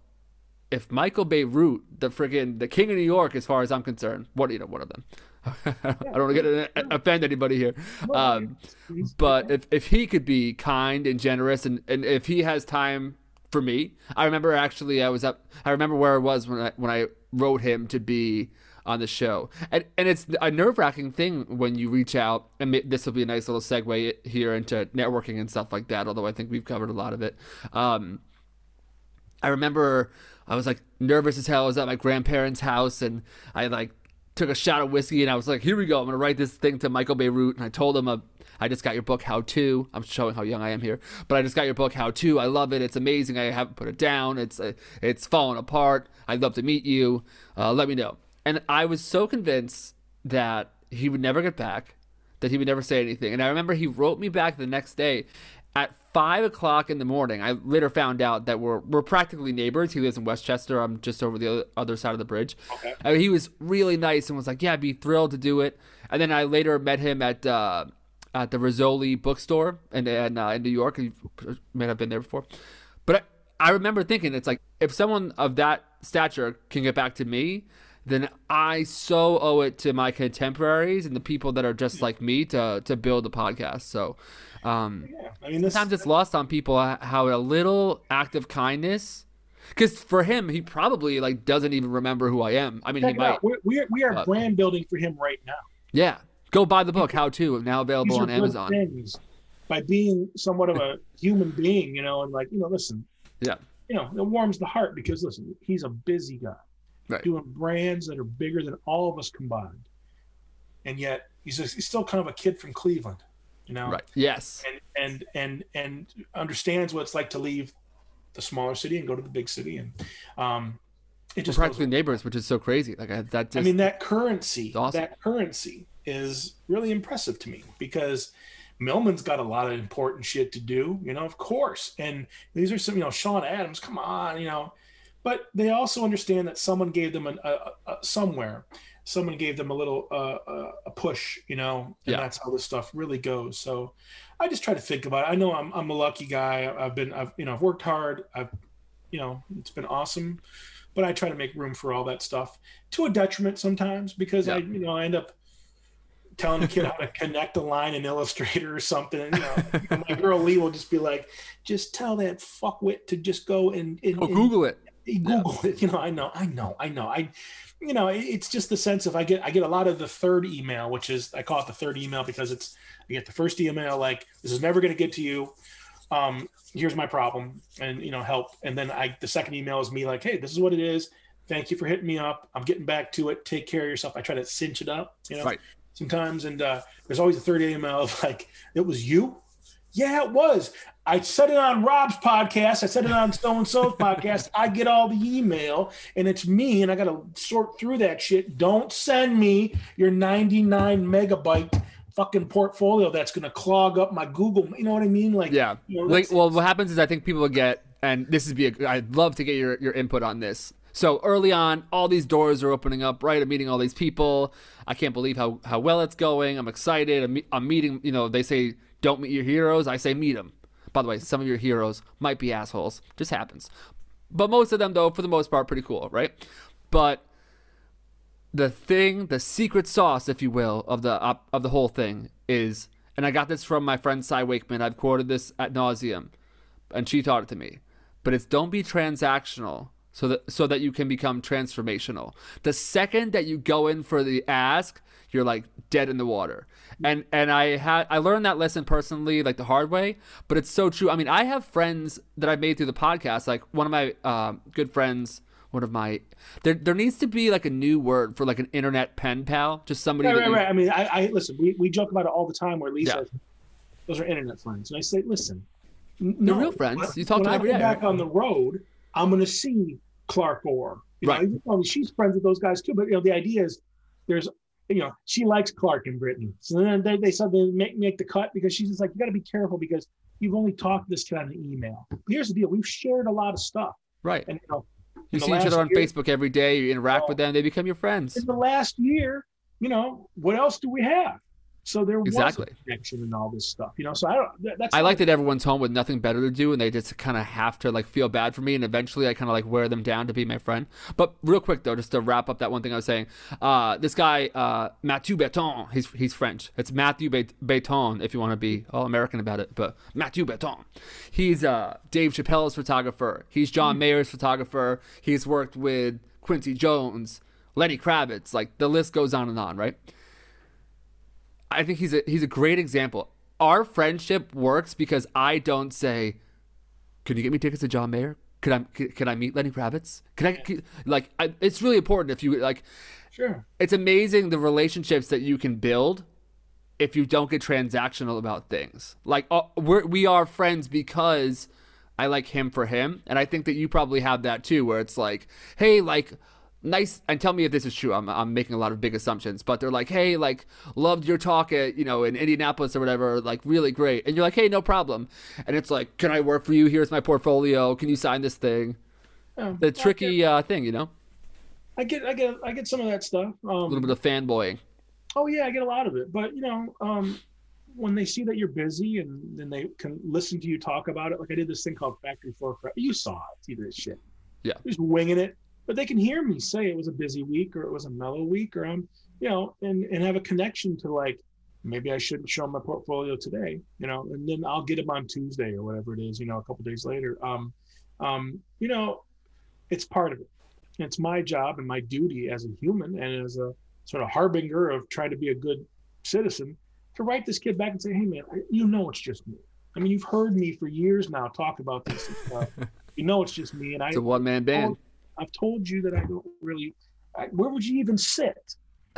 if Michael Bierut, the friggin' the king of New York, as far as I'm concerned, what you know, one of them. I don't want to get offend anybody here, um, but if if he could be kind and generous, and, and if he has time for me, I remember actually I was up. I remember where I was when I when I wrote him to be on the show. And and it's a nerve wracking thing when you reach out, and this will be a nice little segue here into networking and stuff like that. Although I think we've covered a lot of it. Um, I remember I was like nervous as hell. I was at my grandparents' house, and I like took a shot of whiskey, and I was like, "Here we go. I'm gonna write this thing to Michael Bierut. And I told him, uh, "I just got your book, How To." I'm showing how young I am here, but I just got your book, How To. I love it. It's amazing. I haven't put it down. It's uh, it's falling apart. I'd love to meet you. Uh, let me know. And I was so convinced that he would never get back, that he would never say anything. And I remember he wrote me back the next day at five o'clock in the morning. I later found out that we're we're practically neighbors. He lives in Westchester. I'm just over the other side of the bridge. Okay. I mean, he was really nice and was like, "Yeah, I'd be thrilled to do it." And then I later met him at uh, at the Rizzoli bookstore in in, uh, in New York. You may have been there before, but I, I remember thinking, it's like if someone of that stature can get back to me, then I so owe it to my contemporaries and the people that are just like me to to build a podcast. So, um, yeah, I mean, this, sometimes it's lost on people how a little act of kindness. Because for him, he probably like doesn't even remember who I am. I mean, he might. We're, we're, we are but, brand building for him right now. Yeah, go buy the book. How to now available on Amazon. Things. By being somewhat of a human being, you know, and like you know, listen. Yeah. You know, it warms the heart because listen, he's a busy guy right. doing brands that are bigger than all of us combined. And yet he's, a, he's still kind of a kid from Cleveland, you know? Right. Yes. And, and, and, and understands what it's like to leave the smaller city and go to the big city. And, um, it just practically neighbors, which is so crazy. Like I, that. Just, I mean, that currency, awesome. that currency is really impressive to me because Millman's got a lot of important shit to do, you know, of course. And these are some, you know, Sean Adams, come on, you know, but they also understand that someone gave them an, a, a, somewhere someone gave them a little uh, a push you know and yeah. that's how this stuff really goes so i just try to think about it i know i'm, I'm a lucky guy i've been i've you know i've worked hard i've you know it's been awesome but i try to make room for all that stuff to a detriment sometimes because yeah. i you know i end up telling a kid how to connect a line in Illustrator or something. You know, my girl Lee will just be like, "Just tell that fuckwit to just go and, and, oh, Google it." Google yeah. it. You know, I know, I know, I know. I, you know, it's just the sense of I get I get a lot of the third email, which is I call it the third email because it's I get the first email like this is never going to get to you. um, here's my problem, and you know, help. And then I, the second email is me like, hey, this is what it is. Thank you for hitting me up. I'm getting back to it. Take care of yourself. I try to cinch it up, you know, Right. sometimes. And uh, there's always a third email of like, it was you. Yeah, it was. I said it on Rob's podcast. I said it on so and so's podcast. I get all the email and it's me, and I got to sort through that shit. Don't send me your 99 megabyte fucking portfolio that's going to clog up my Google. You know what I mean? Like, Yeah. you know, Like, well, what happens is I think people get, and this is be. A, I'd love to get your your input on this. So early on, all these doors are opening up. Right, I'm meeting all these people. I can't believe how how well it's going. I'm excited. I'm, I'm meeting. You know, they say don't meet your heroes. I say meet them. By the way, some of your heroes might be assholes. Just happens. But most of them, though, for the most part, pretty cool, right? But the thing, the secret sauce, if you will, of the of the whole thing is, and I got this from my friend Cy Wakeman. I've quoted this at nauseum, and she taught it to me. But it's don't be transactional, so that so that you can become transformational. The second that you go in for the ask, you're like dead in the water. And and I had I learned that lesson personally, like the hard way. But it's so true. I mean, I have friends that I've made through the podcast. Like one of my uh, good friends one of my there there needs to be like a new word for like an internet pen pal just somebody Right, right, you- right. I mean, I, I listen. We, we joke about it all the time. Where Lisa, Yeah. those are internet friends, and I say, listen, n- They're real friends. when- You talk to when them I every Back on the road, I'm going to see Clark Orr. You Right. Know, she's friends with those guys too. But you know, the idea is there's, you know, she likes Clark in Britain. So then they, they said they make make the cut because she's just like, you got to be careful because you've only talked to this kid on the email. But here's the deal: we've shared a lot of stuff, right and you know, you see each other on year- facebook every day you interact with them they become your friends in the last year, you know, what else do we have? So there Exactly. was connection and all this stuff, you know. So I don't. That's i like that everyone's home with nothing better to do and they just kind of have to like feel bad for me and eventually i kind of like wear them down to be my friend but real quick though just to wrap up that one thing i was saying uh, this guy uh, mathieu Bitton he's, he's french it's matthew Bet- Bitton if you want to be all american about it but matthew Bitton he's uh, dave chappelle's photographer he's john mayer's photographer he's worked with quincy jones lenny kravitz like the list goes on and on right I think he's a he's a great example. Our friendship works because I don't say, "Can you get me tickets to John Mayer? Could I could, can I meet Lenny Kravitz? Can I can, like I, it's really important if you like sure. it's amazing the relationships that you can build if you don't get transactional about things. Like uh, we're, we are friends because I like him for him, and I think that you probably have that too, where it's like, hey, like nice, and tell me if this is true. I'm I'm making a lot of big assumptions, but they're like, hey, like loved your talk at you know in Indianapolis or whatever, like really great, and you're like, hey, no problem, and it's like, can I work for you? Here's my portfolio. Can you sign this thing? Yeah. The tricky uh, thing, you know, I get, I get, I get some of that stuff. a little Um, bit of fanboying. oh yeah, I get a lot of it. But you know, um, when they see that you're busy and then they can listen to you talk about it, like I did this thing called Factory Floor Prep. You saw it, see this shit. Yeah. Just winging it, but they can hear me say it was a busy week or it was a mellow week or I'm, you know, and and have a connection to like maybe I shouldn't show my portfolio today, you know, and then I'll get them on Tuesday or whatever it is, you know, a couple days later. Um, um, you know, it's part of it. It's my job and my duty as a human and as a sort of harbinger of trying to be a good citizen to write this kid back and say, hey man, you know it's just me. I mean, you've heard me for years now talk about this. stuff. you know it's just me, and I It's a one man band. I've told you that I don't really. I, where would you even sit?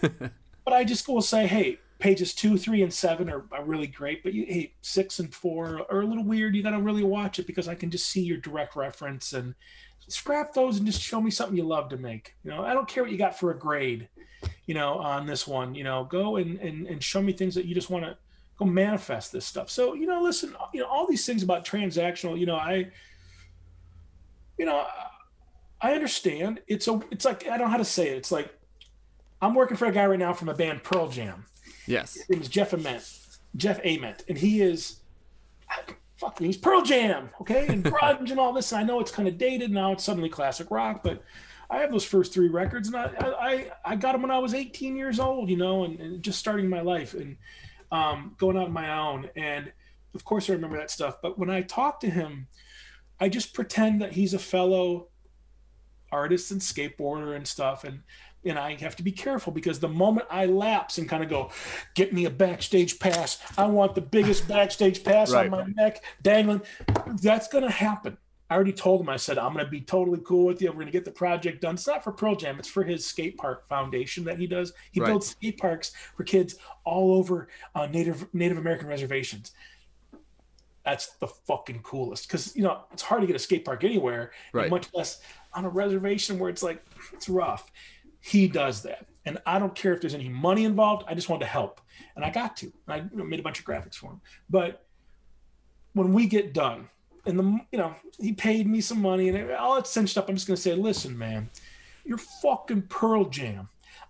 but I just will say, hey, pages two, three, and seven are, are really great, but you, hey, six and four are a little weird. You got to really watch it because I can just see your direct reference and scrap those and just show me something you love to make. You know, I don't care what you got for a grade. You know, on this one, you know, go and and, and show me things that you just want to go manifest this stuff. So you know, listen, you know, all these things about transactional. You know, I, you know. I understand. It's a. It's like I don't know how to say it. It's like I'm working for a guy right now from a band Pearl Jam. Yes. His name is Jeff Ament, Jeff Ament, and he is fuck. He's Pearl Jam, okay, and grunge and all this. And I know it's kind of dated now. It's suddenly classic rock, but I have those first three records, and I I I got them when I was 18 years old, you know, and, and just starting my life and um, going out on my own. And of course, I remember that stuff. But when I talk to him, I just pretend that he's a fellow artist and skateboarder and stuff and and I have to be careful because the moment I lapse and kind of go, get me a backstage pass, I want the biggest backstage pass right. on my neck dangling, that's going to happen. I already told him, I said, I'm going to be totally cool with you. We're going to get the project done. It's not for Pearl Jam, it's for his skate park foundation that he does. He right. builds skate parks for kids all over uh, Native Native American reservations. That's the fucking coolest because, you know, it's hard to get a skate park anywhere, right. much less on a reservation where it's like, it's rough. He does that. And I don't care if there's any money involved. I just wanted to help. And I got to. And I you know, made a bunch of graphics for him. But when we get done, and the you know he paid me some money and all it's cinched up. I'm just gonna say, listen, man, you're fucking Pearl Jam.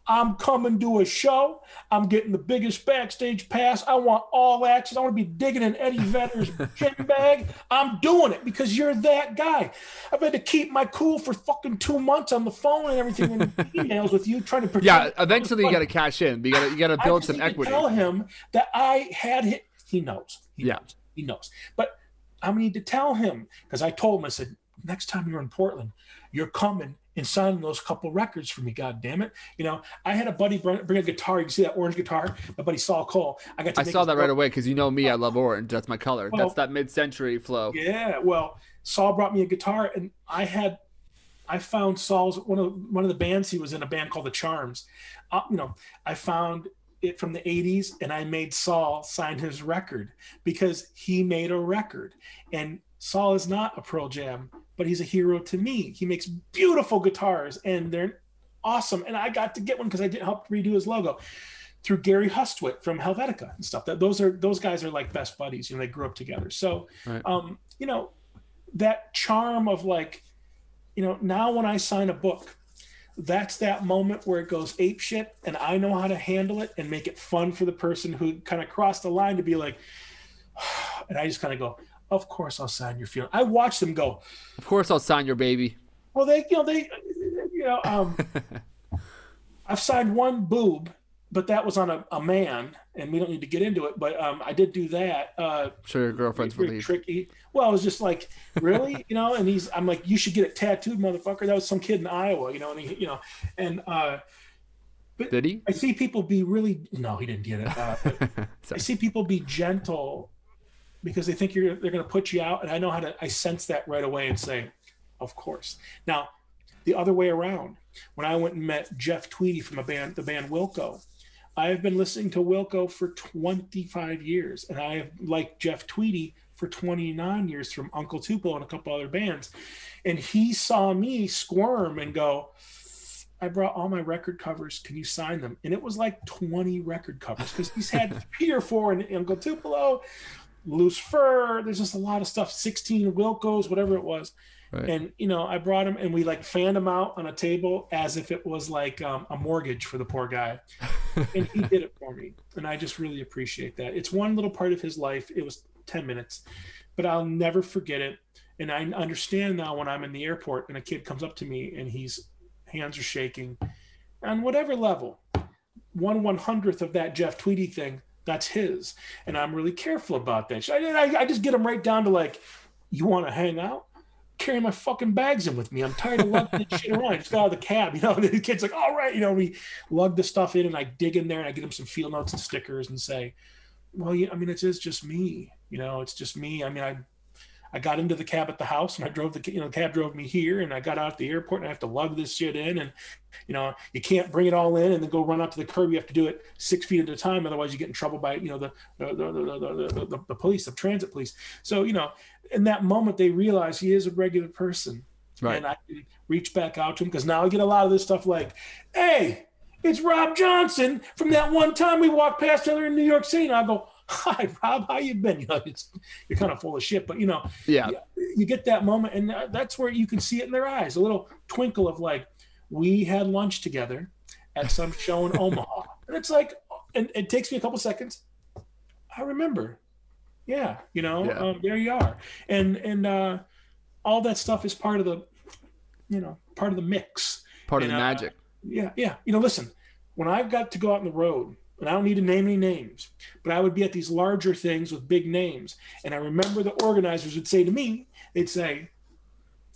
I'm coming to a show. I'm getting the biggest backstage pass. I want all access. I want to be digging in Eddie Vedder's gym bag. I'm doing it because you're that guy. I've had to keep my cool for fucking two months on the phone and everything in emails with you trying to protect. Yeah, eventually you got to cash in. You got to you got to build some equity. Tell him that I had hit. He knows. He yeah, knows. he knows. But I need to tell him because I told him, I said, next time you're in Portland, you're coming and signing those couple records for me. God damn it. You know, I had a buddy bring, a guitar. You can see that orange guitar? My buddy Saul Cole. I got to I saw that right away because you know me, I love orange. That's my color. Well, That's that mid century flow. Yeah. Well, Saul brought me a guitar and I had I found Saul's one of one of the bands he was in a band called the Charms. Uh, you know, I found it from the 80s and I made Saul sign his record because he made a record. And Saul is not a Pearl Jam, but he's a hero to me. He makes beautiful guitars and they're awesome. And I got to get one because I did help redo his logo through Gary Hustwit from Helvetica and stuff. That those are those guys are like best buddies. You know, they grew up together. So right. um, you know, that charm of like, you know, now when I sign a book, that's that moment where it goes ape shit and I know how to handle it and make it fun for the person who kind of crossed the line to be like and I just kind of go, Of course I'll sign your feeling. I watched them go, Of course I'll sign your baby. Well they you know, they you know, um I've signed one boob but that was on a, a man, and we don't need to get into it. But um, I did do that. Uh, sure, your girlfriend's really tricky. Well, it was just like, really, you know. And he's, I'm like, you should get it tattooed, motherfucker. That was some kid in Iowa, you know. And he, you know, and uh, but did he? I see people be really. No, he didn't get it. Uh, I see people be gentle because they think you're they're going to put you out, and I know how to. I sense that right away and say, of course. Now, the other way around. When I went and met Jeff Tweedy from a band, the band Wilco, I've been listening to Wilco for 25 years, and I have liked Jeff Tweedy for 29 years from Uncle Tupelo and a couple other bands. And he saw me squirm and go, I brought all my record covers. Can you sign them? And it was like 20 record covers because he's had three or four in Uncle Tupelo, Loose Fur. There's just a lot of stuff, 16 Wilcos, whatever it was. Right. And you know, I brought him and we like fanned him out on a table as if it was like um, a mortgage for the poor guy. and he did it for me, and I just really appreciate that. It's one little part of his life. It was ten minutes, but I'll never forget it. And I understand now when I'm in the airport and a kid comes up to me and he's hands are shaking, on whatever level, one one hundredth of that Jeff Tweedy thing, that's his, and I'm really careful about that. I, I, I just get him right down to like, you want to hang out? carry my fucking bags in with me. I'm tired of lugging this shit around. I just got out of the cab, you know. the kid's like, all right, you know, we lug the stuff in and I dig in there and I get him some field notes and stickers and say, well, yeah, I mean, it is just me, you know, it's just me. I mean, I I got into the cab at the house and I drove the you know the cab drove me here and I got out at the airport and I have to lug this shit in and you know you can't bring it all in and then go run out to the curb. You have to do it six feet at a time, otherwise you get in trouble by you know the the the, the, the, the, the police, the transit police. So you know in that moment they realize he is a regular person. Right. And I can reach back out to him because now I get a lot of this stuff like, hey, it's Rob Johnson from that one time we walked past each other in New York City. And I go, hi, Rob, how you been? You know, it's, you're kind of full of shit, but you know, yeah, you, you get that moment, and that's where you can see it in their eyes, a little twinkle of like, we had lunch together at some show in Omaha, and it's like, and it takes me a couple seconds. I remember. Yeah you know yeah. Um, there you are. And and uh all that stuff is part of the you know part of the mix. Part and, of the uh, magic. yeah yeah. You know listen when i've got to go out on the road and i don't need to name any names but i would be at these larger things with big names and i remember the organizers would say to me they'd say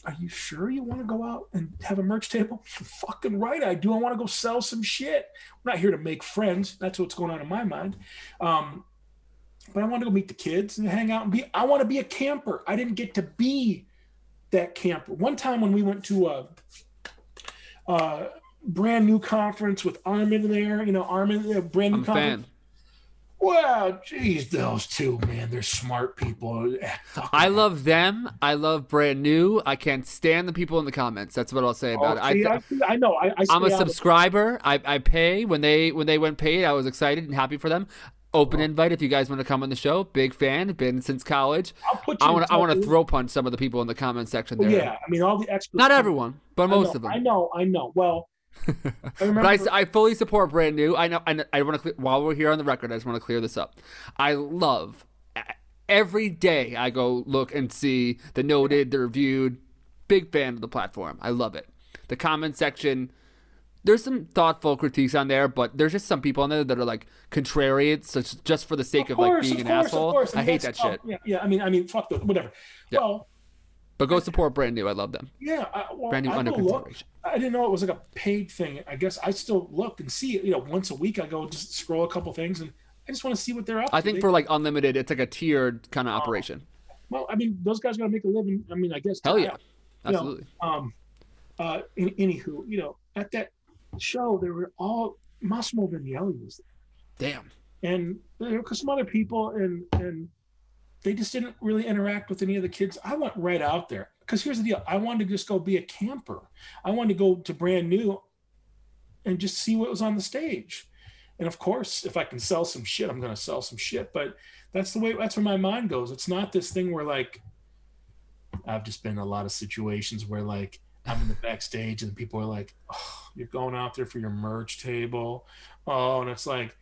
are you sure you want to go out and have a merch table? fucking right, I do. I want to go sell some shit. We're not here to make friends. That's what's going on in my mind. Um, but I want to go meet the kids and hang out and be. I want to be a camper. I didn't get to be that camper. One time when we went to a, a brand new conference with Armin there, you know, Armin, a brand new I'm conference. fan. Well, geez, those two, man, they're smart people. I love them. I love brand new. I can't stand the people in the comments. That's what I'll say about Oh, it. see, I, I, I know. I, I I'm a stay out of- subscriber. I, I pay when they when they went paid. I was excited and happy for them. Open oh. invite if you guys want to come on the show. Big fan. Been since college. I'll put you I want to I want to throw punch some of the people in the comment section oh, there. yeah, I mean, all the experts. Not everyone, but most know, of them. I know. I know. Well, I. But I, I fully support brand new. I know. I, I want to while we're here on the record. I just want to clear this up. I love every day. I go look and see the noted, the reviewed. Big fan of the platform. I love it. The comment section. There's some thoughtful critiques on there, but there's just some people on there that are like contrarians, such just for the sake of, like being an asshole. I hate that oh, shit. Yeah, yeah. I mean, I mean, fuck the whatever. Yeah. Well, But go support brand new. I love them. yeah. I, well, Brand new I under go look. I didn't know it was like a paid thing. I guess I still look and see it. You know, once a week I go just scroll a couple things and I just want to see what they're up to. I think They- for like unlimited, it's like a tiered kind of operation. well, I mean, those guys got to make a living. I mean, I guess. Hell yeah, You know, absolutely. um, uh, in, anywho, you know, at that show, there were all Massimo Vignelli was there. Damn. and there were some other people and and they just didn't really interact with any of the kids. I went right out there. Because here's the deal. I wanted to just go be a camper. I wanted to go to brand new and just see what was on the stage. And of course if i can sell some shit i'm going to sell some shit. But that's the way that's where my mind goes. It's not this thing where like i've just been in a lot of situations where like i'm in the backstage and people are like oh, you're going out there for your merch table. Oh and it's like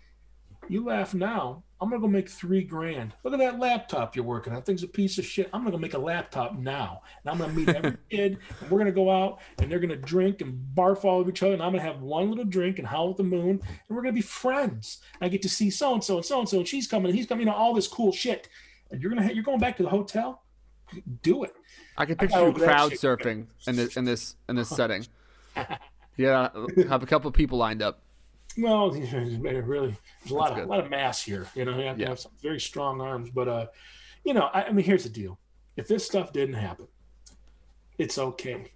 you laugh now. I'm gonna go make three grand. Look at that laptop you're working on. That thing's a piece of shit. I'm gonna go make a laptop now, and I'm gonna meet every kid. And we're gonna go out, and they're gonna drink and barf all over each other. And I'm gonna have one little drink and howl at the moon, and we're gonna be friends. And I get to see so and so and so and so, and she's coming, and he's coming. You know all this cool shit. And you're gonna ha- you're going back to the hotel. Do it. I can picture got you crowd surfing in this in this in this setting. Yeah, have a couple people lined up. Well, really, there's a lot That's of good. a lot of mass here. You know, you have to Yeah. have some very strong arms. But uh, you know, I, I mean, here's the deal: if this stuff didn't happen, it's okay.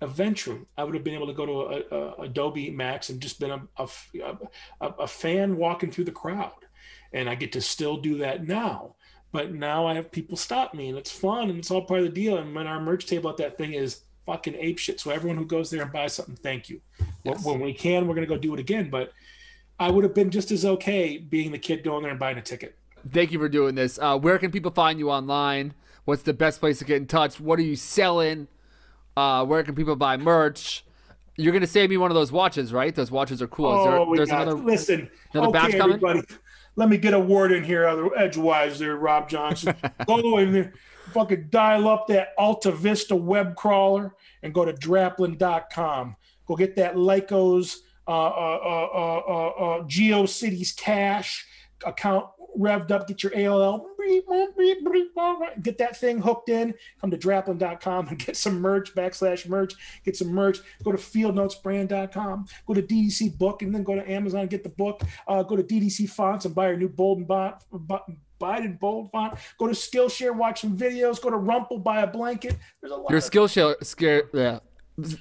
Eventually, I would have been able to go to a, a, Adobe Max and just been a, a, a, a fan walking through the crowd, and I get to still do that now. But now I have people stop me, and it's fun, and it's all part of the deal. And when our merch table at that thing is fucking ape shit, so everyone who goes there and buys something, thank you. When- Yes. When we can, we're gonna go do it again. But I would have been just as okay being the kid going there and buying a ticket. Thank you for doing this. Uh, where can people find you online? What's the best place to get in touch? What are you selling? Uh, where can people buy merch? You're gonna save me one of those watches, right? Those watches are cool. Is there- oh, we there's got, another. listen. another okay, batch coming? everybody. Let me get a word in here, other edgewise there, Rob Johnson. go in there, fucking dial up that Alta Vista web crawler and go to draplin.com. Go get that Lycos uh, uh, uh, uh, uh, uh, GeoCities cash account revved up. Get your AOL. Get that thing hooked in. Come to draplin.com and get some merch, backslash merch. Get some merch. Go to fieldnotesbrand.com. Go to DDC Book and then go to Amazon and get the book. Uh, go to DDC Fonts and buy your new bold and bot, bot, Biden bold font. Go to Skillshare, watch some videos. Go to Rumpl, buy a blanket. There's a lot. Your of- Skillshare, scare, yeah.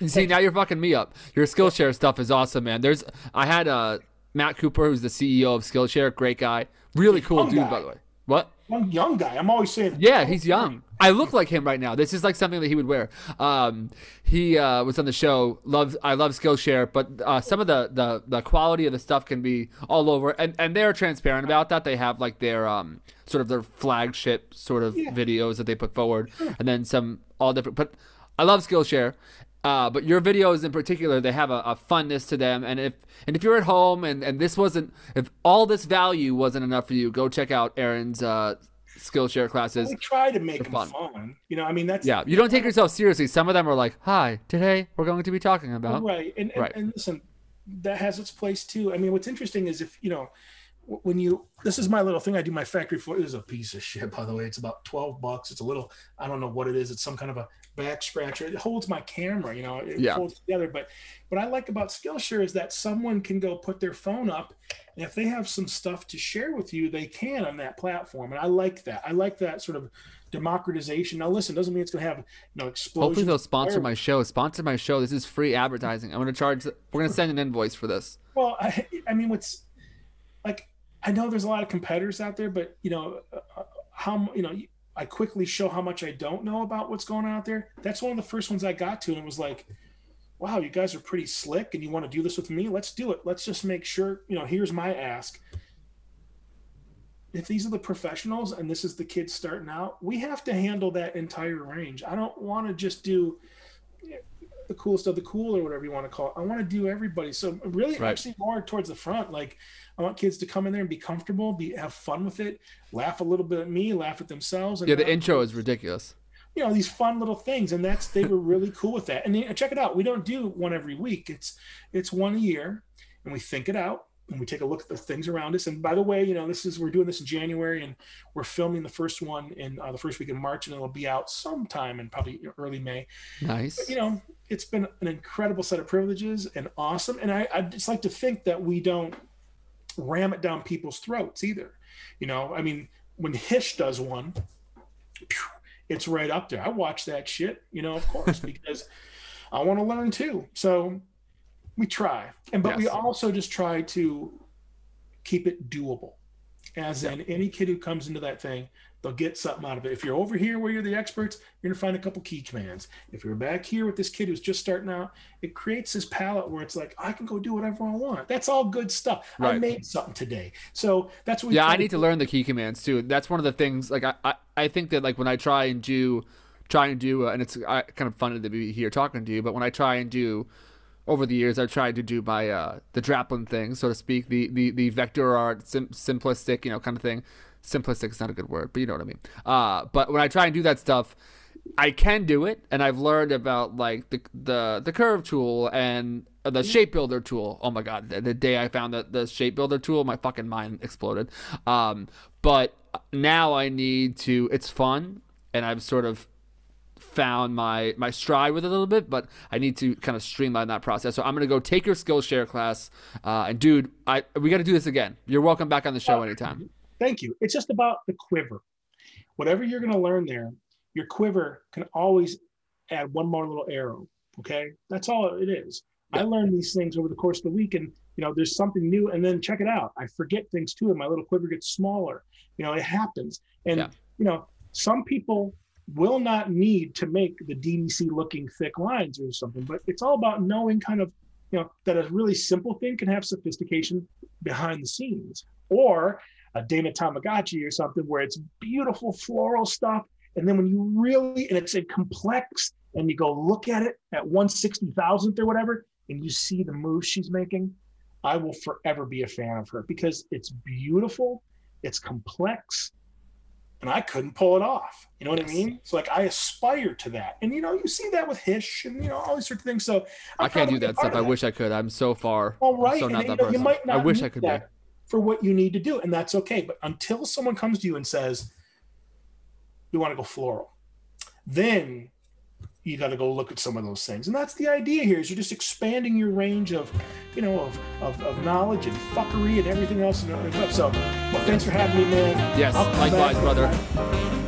See, now you're fucking me up. Your Skillshare stuff is awesome, man. There's, I had uh, Matt Cooper, who's the CEO of Skillshare, great guy, really cool Young dude, guy. by the way. What? Young, young guy. I'm always saying. Yeah, he's young. I look like him right now. This is like something that he would wear. Um, he uh, was on the show. Loves I love Skillshare, but uh, some of the, the the quality of the stuff can be all over, and and they're transparent about that. They have like their um sort of their flagship sort of videos that they put forward, and then some all different. But I love Skillshare. Uh, but your videos in particular, they have a, a funness to them, and if and if you're at home and, and this wasn't, if all this value wasn't enough for you, go check out Aaron's uh, Skillshare classes. We try to make them fun. fun. You know, I mean that's Yeah, you don't take yourself seriously. Some of them are like, "Hi, today we're going to be talking about." right. And, and, and listen, that has its place too. I mean, what's interesting is if you know, when you this is my little thing I do my factory floor it is a piece of shit by the way it's about 12 bucks it's a little I don't know what it is it's some kind of a back scratcher it holds my camera you know it Yeah. holds together but what I like about Skillshare is that someone can go put their phone up and if they have some stuff to share with you they can on that platform and I like that I like that sort of democratization now listen doesn't mean it's going to have you know explosion Hopefully they'll sponsor my show. Sponsor my show. This is free advertising. I'm gonna charge. We're gonna send an invoice for this. Well, I, I mean, what's like, I know there's a lot of competitors out there, but you know, uh, how you know, I quickly show how much I don't know about what's going on out there. That's one of the first ones I got to, and it was like, wow, you guys are pretty slick, and you want to do this with me? Let's do it. Let's just make sure. You know, here's my ask. If these are the professionals and this is the kids starting out, we have to handle that entire range. I don't want to just do the coolest of the cool or whatever you want to call it. I want to do everybody. So really Right. actually more towards the front. Like I want kids to come in there and be comfortable, be have fun with it, laugh a little bit at me, laugh at themselves. And Yeah, the intro is ridiculous. you know these fun little things and that's they were really cool with that and then, check it out we don't do one every week it's it's one a year and we think it out and we take a look at the things around us. And by the way you know this is we're doing this in january and we're filming the first one in uh, the first week in march and it'll be out sometime in probably early may. Nice. but, you know it's been an incredible set of privileges and awesome. And i i just like to think that we don't ram it down people's throats either. You know i mean when Hische does one it's right up there. I watch that shit you know of course because i want to learn too. So we try. And but we also just try to keep it doable. As in any kid who comes into that thing they'll get something out of it. If you're over here where you're the experts you're going to find a couple key commands. If you're back here with this kid who's just starting out it creates this palette where it's like i can go do whatever i want. That's all good stuff. I made something today. So that's what yeah, I need to learn the key commands too. That's one of the things. Like I, I, I think that like when I try and do, try and do, uh, and it's I, kind of funny to be here talking to you. But when I try and do, over the years, I've tried to do my uh the Draplin thing, so to speak, the the the vector art, sim- simplistic, you know, kind of thing. Simplistic is not a good word, but you know what I mean. Uh, but when I try and do that stuff, I can do it, and I've learned about like the the the curve tool and the shape builder tool. Oh my god, the, the day I found the the shape builder tool, my fucking mind exploded. Um, but now I need to. It's fun, and I've sort of found my my stride with it a little bit, but I need to kind of streamline that process. So I'm gonna go take your Skillshare class, uh, and dude, I we got to do this again. You're welcome back on the show anytime. thank you it's just about the quiver whatever you're going to learn there your quiver can always add one more little arrow okay that's all it is i Yeah. learned these things over the course of the week and you know there's something new and then check it out i forget things too and my little quiver gets smaller you know it happens and Yeah. you know some people will not need to make the ddc looking thick lines or something but it's all about knowing kind of you know that a really simple thing can have sophistication behind the scenes or a Dana Tanamachi or something where it's beautiful floral stuff. And then when you really, and it's a complex, and you go look at it at 160,000th or whatever, and you see the moves she's making, I will forever be a fan of her because it's beautiful, it's complex, and I couldn't pull it off. You know what I mean? So like I aspire to that. And you know, you see that with Hische and you know, all these sorts of things. So I'm I can't do that stuff. I wish I could. I'm so far. Well, right. so and not you, that know, you person. might I wish I could that for what you need to do, and that's okay. But until someone comes to you and says, "We want to go floral," then you got to go look at some of those things, and that's the idea here. Is you're just expanding your range of, you know, of of, of knowledge and fuckery and everything else. And, and stuff. so, well, thanks for having me, man. Yes, likewise, brother.